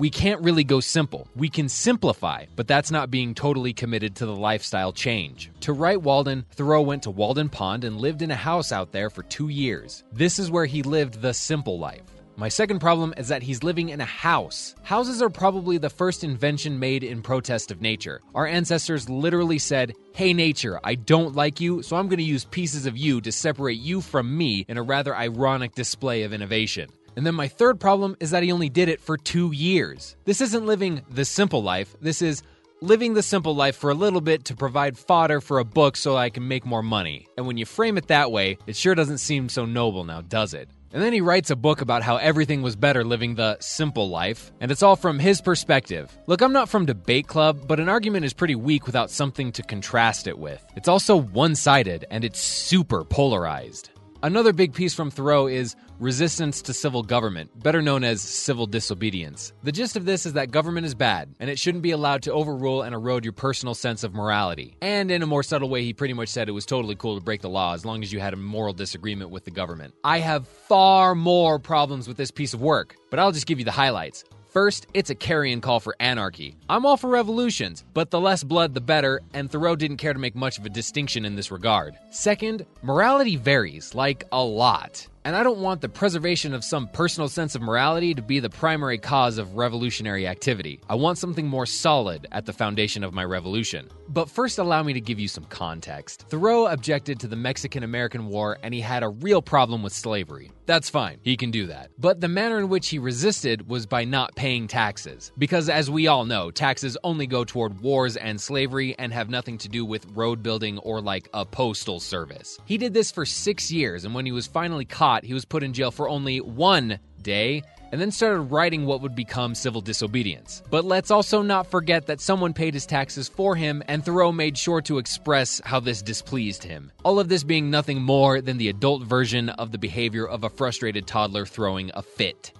we can't really go simple. We can simplify, but that's not being totally committed to the lifestyle change. To write Walden, Thoreau went to Walden Pond and lived in a house out there for two years. This is where he lived the simple life. My second problem is that he's living in a house. Houses are probably the first invention made in protest of nature. Our ancestors literally said, Hey, nature, I don't like you, so I'm going to use pieces of you to separate you from me in a rather ironic display of innovation. And then my third problem is that he only did it for two years. This isn't living the simple life. This is living the simple life for a little bit to provide fodder for a book so I can make more money. And when you frame it that way, it sure doesn't seem so noble now, does it? And then he writes a book about how everything was better living the simple life, and it's all from his perspective. Look, I'm not from Debate Club, but an argument is pretty weak without something to contrast it with. It's also one sided, and it's super polarized. Another big piece from Thoreau is resistance to civil government, better known as civil disobedience. The gist of this is that government is bad, and it shouldn't be allowed to overrule and erode your personal sense of morality. And in a more subtle way, he pretty much said it was totally cool to break the law as long as you had a moral disagreement with the government. I have far more problems with this piece of work, but I'll just give you the highlights. First, it's a carrion call for anarchy. I'm all for revolutions, but the less blood the better, and Thoreau didn't care to make much of a distinction in this regard. Second, morality varies, like a lot. And I don't want the preservation of some personal sense of morality to be the primary cause of revolutionary activity. I want something more solid at the foundation of my revolution. But first, allow me to give you some context. Thoreau objected to the Mexican American War and he had a real problem with slavery. That's fine, he can do that. But the manner in which he resisted was by not paying taxes. Because as we all know, taxes only go toward wars and slavery and have nothing to do with road building or like a postal service. He did this for six years, and when he was finally caught, he was put in jail for only one day and then started writing what would become civil disobedience. But let's also not forget that someone paid his taxes for him, and Thoreau made sure to express how this displeased him. All of this being nothing more than the adult version of the behavior of a frustrated toddler throwing a fit.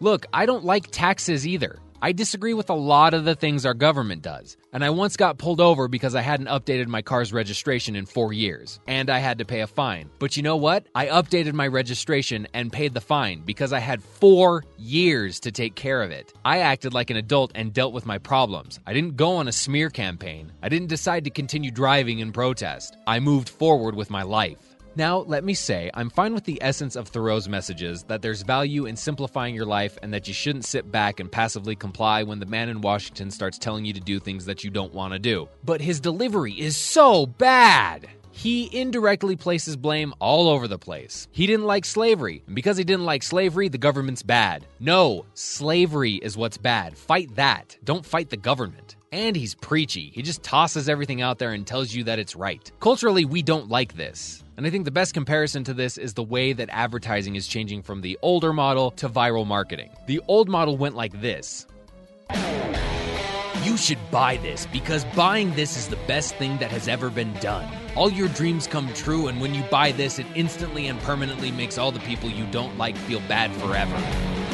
Look, I don't like taxes either. I disagree with a lot of the things our government does. And I once got pulled over because I hadn't updated my car's registration in four years, and I had to pay a fine. But you know what? I updated my registration and paid the fine because I had four years to take care of it. I acted like an adult and dealt with my problems. I didn't go on a smear campaign. I didn't decide to continue driving in protest. I moved forward with my life. Now, let me say, I'm fine with the essence of Thoreau's messages that there's value in simplifying your life and that you shouldn't sit back and passively comply when the man in Washington starts telling you to do things that you don't want to do. But his delivery is so bad! He indirectly places blame all over the place. He didn't like slavery, and because he didn't like slavery, the government's bad. No, slavery is what's bad. Fight that. Don't fight the government. And he's preachy. He just tosses everything out there and tells you that it's right. Culturally, we don't like this. And I think the best comparison to this is the way that advertising is changing from the older model to viral marketing. The old model went like this. You should buy this because buying this is the best thing that has ever been done. All your dreams come true, and when you buy this, it instantly and permanently makes all the people you don't like feel bad forever.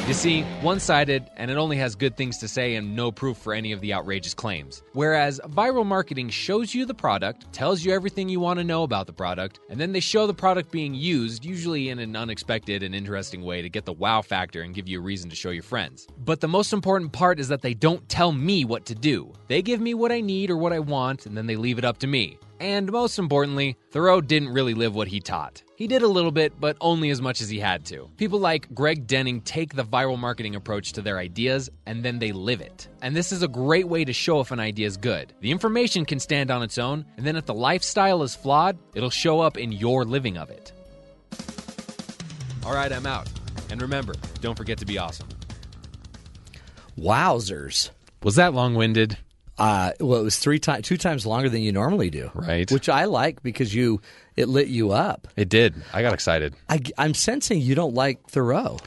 You see, one sided, and it only has good things to say and no proof for any of the outrageous claims. Whereas viral marketing shows you the product, tells you everything you want to know about the product, and then they show the product being used, usually in an unexpected and interesting way to get the wow factor and give you a reason to show your friends. But the most important part is that they don't tell me what to do. They give me what I need or what I want, and then they leave it up to me. And most importantly, Thoreau didn't really live what he taught. He did a little bit, but only as much as he had to. People like Greg Denning take the viral marketing approach to their ideas and then they live it. And this is a great way to show if an idea is good. The information can stand on its own, and then if the lifestyle is flawed, it'll show up in your living of it. All right, I'm out. And remember, don't forget to be awesome.
Wowzers.
Was that long winded?
Uh, well, it was three times, two times longer than you normally do.
Right.
Which I like because you it lit you up.
It did. I got excited.
I, I'm sensing you don't like Thoreau.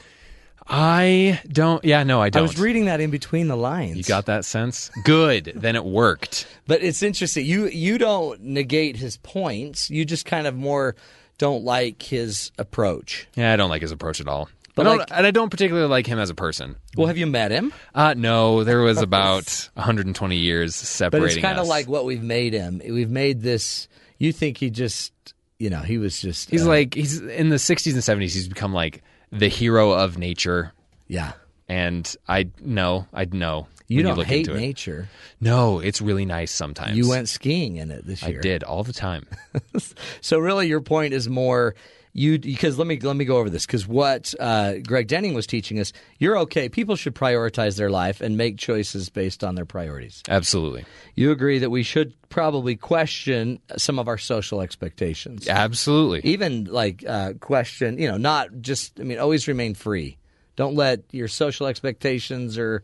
I don't. Yeah, no, I
I
don't.
I was reading that in between the lines.
you got that sense? Good. then it worked.
But it's interesting. You you don't negate his points. You just kind of more don't like his approach.
Yeah, I don't like his approach at all.
But
I don't,
like-
and I don't particularly like him as a person.
Well, have you met him?
Uh, no, there was about 120 years
But
separating
it's kind of
us.
like what we've made him. We've made this. You think he just, you know, he was just.
he's
uh,
like he's in the 60s and 70s. He's become like the hero of nature.
Yeah.
And I no, I know.
You
when
don't
look
hate
into it.
nature.
No, it's really nice sometimes.
You went skiing in it this year.
I
year.
did all the time.
So really, your point is more you because let me let me go over this because what uh, Greg Denning was teaching us, you're okay. People should prioritize their life and make choices based on their priorities.
Absolutely.
You agree that we should probably question some of our social expectations.
Absolutely.
Even like uh, question, you know, not just. I mean, always remain free. Don't let your social expectations or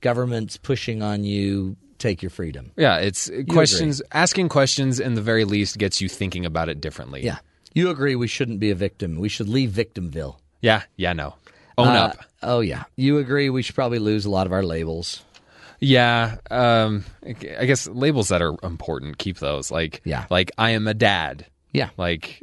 governments pushing on you take your freedom.
Yeah, it's
agree.
questions. Asking questions, in the very least, gets you thinking about it differently.
Yeah. You agree we shouldn't be a victim. We should leave victimville.
Yeah. Yeah. No. Own
Uh,
up.
Oh yeah. You agree we should probably lose a lot of our labels.
Yeah. Um. I guess labels that are important, keep those. Like.
Yeah.
Like I am a dad.
Yeah.
Like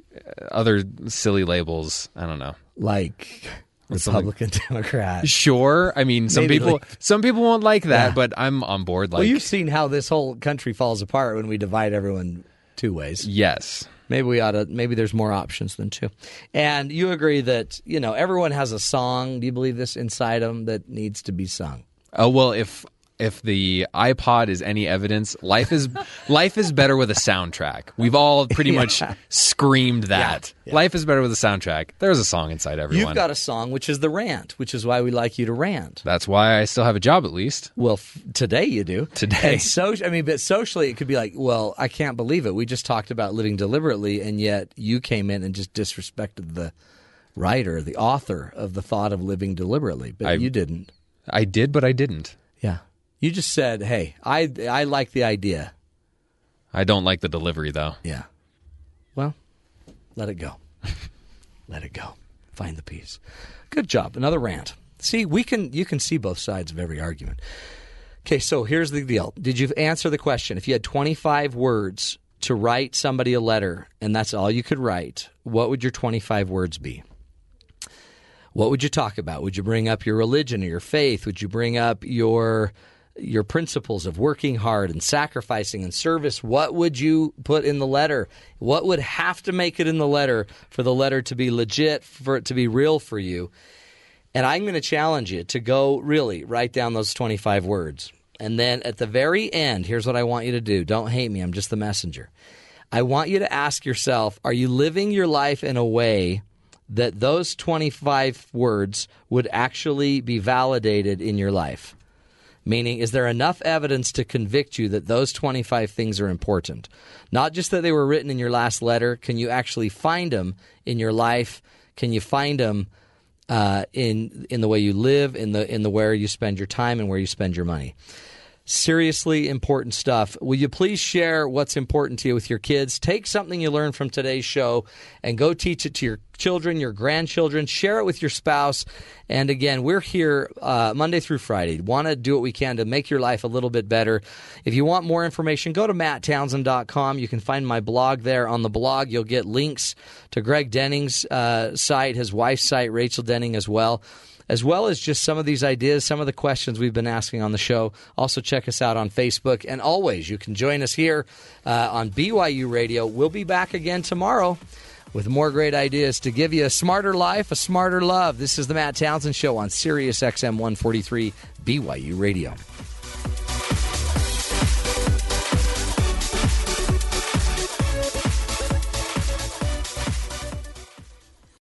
other silly labels. I don't know.
Like
something-
Republican, Democrat.
Sure. I mean, some
Maybe
people.
like-
some people won't like that,
Yeah.
but I'm on board. Like.
well, you've seen how this whole country falls apart when we divide everyone two ways.
yes.
Maybe we ought to. Maybe there's more options than two. And you agree that you know everyone has a song. Do you believe this inside them that needs to be sung?
Oh well, if if the iPod is any evidence, life is life is better with a soundtrack. We've all pretty
Yeah.
much screamed that.
Yeah, yeah.
Life is better with a soundtrack. There's a song inside everyone.
You've got a song which is the rant, which is why we like you to rant.
That's why I still have a job at least.
Well, f- today you do.
Today.
And so, I mean, but socially, it could be like, well, I can't believe it. We just talked about living deliberately, and yet you came in and just disrespected the writer, the author of the thought of living deliberately. But
I-
you didn't.
I did, but I didn't.
You just said, hey, I, I like the idea.
I don't like the delivery though.
Yeah. Well, let it go. let it go. Find the peace. Good job. Another rant. See, we can you can see both sides of every argument. Okay, so here's the deal. Did you answer the question? If you had 25 words to write somebody a letter and that's all you could write, what would your 25 words be? What would you talk about? Would you bring up your religion or your faith? Would you bring up your your principles of working hard and sacrificing and service? What would you put in the letter? What would have to make it in the letter for the letter to be legit, for it to be real for you? And I'm going to challenge you to go really write down those 25 words. And then at the very end, here's what I want you to do. Don't hate me, I'm just the messenger. I want you to ask yourself are you living your life in a way that those 25 words would actually be validated in your life? Meaning, is there enough evidence to convict you that those 25 things are important? Not just that they were written in your last letter. Can you actually find them in your life? Can you find them uh, in in the way you live, in the in the where you spend your time, and where you spend your money? Seriously important stuff. Will you please share what's important to you with your kids? Take something you learned from today's show and go teach it to your children, your grandchildren. Share it with your spouse. And again, we're here uh, Monday through Friday. Want to do what we can to make your life a little bit better. If you want more information, go to matttownsend.com. You can find my blog there. On the blog, you'll get links to Greg Denning's uh, site, his wife's site, Rachel Denning, as well as well as just some of these ideas, some of the questions we've been asking on the show. Also, check us out on Facebook. And always, you can join us here uh, on BYU Radio. We'll be back again tomorrow with more great ideas to give you a smarter life, a smarter love. This is the Matt Townsend Show on Sirius XM 143 BYU Radio.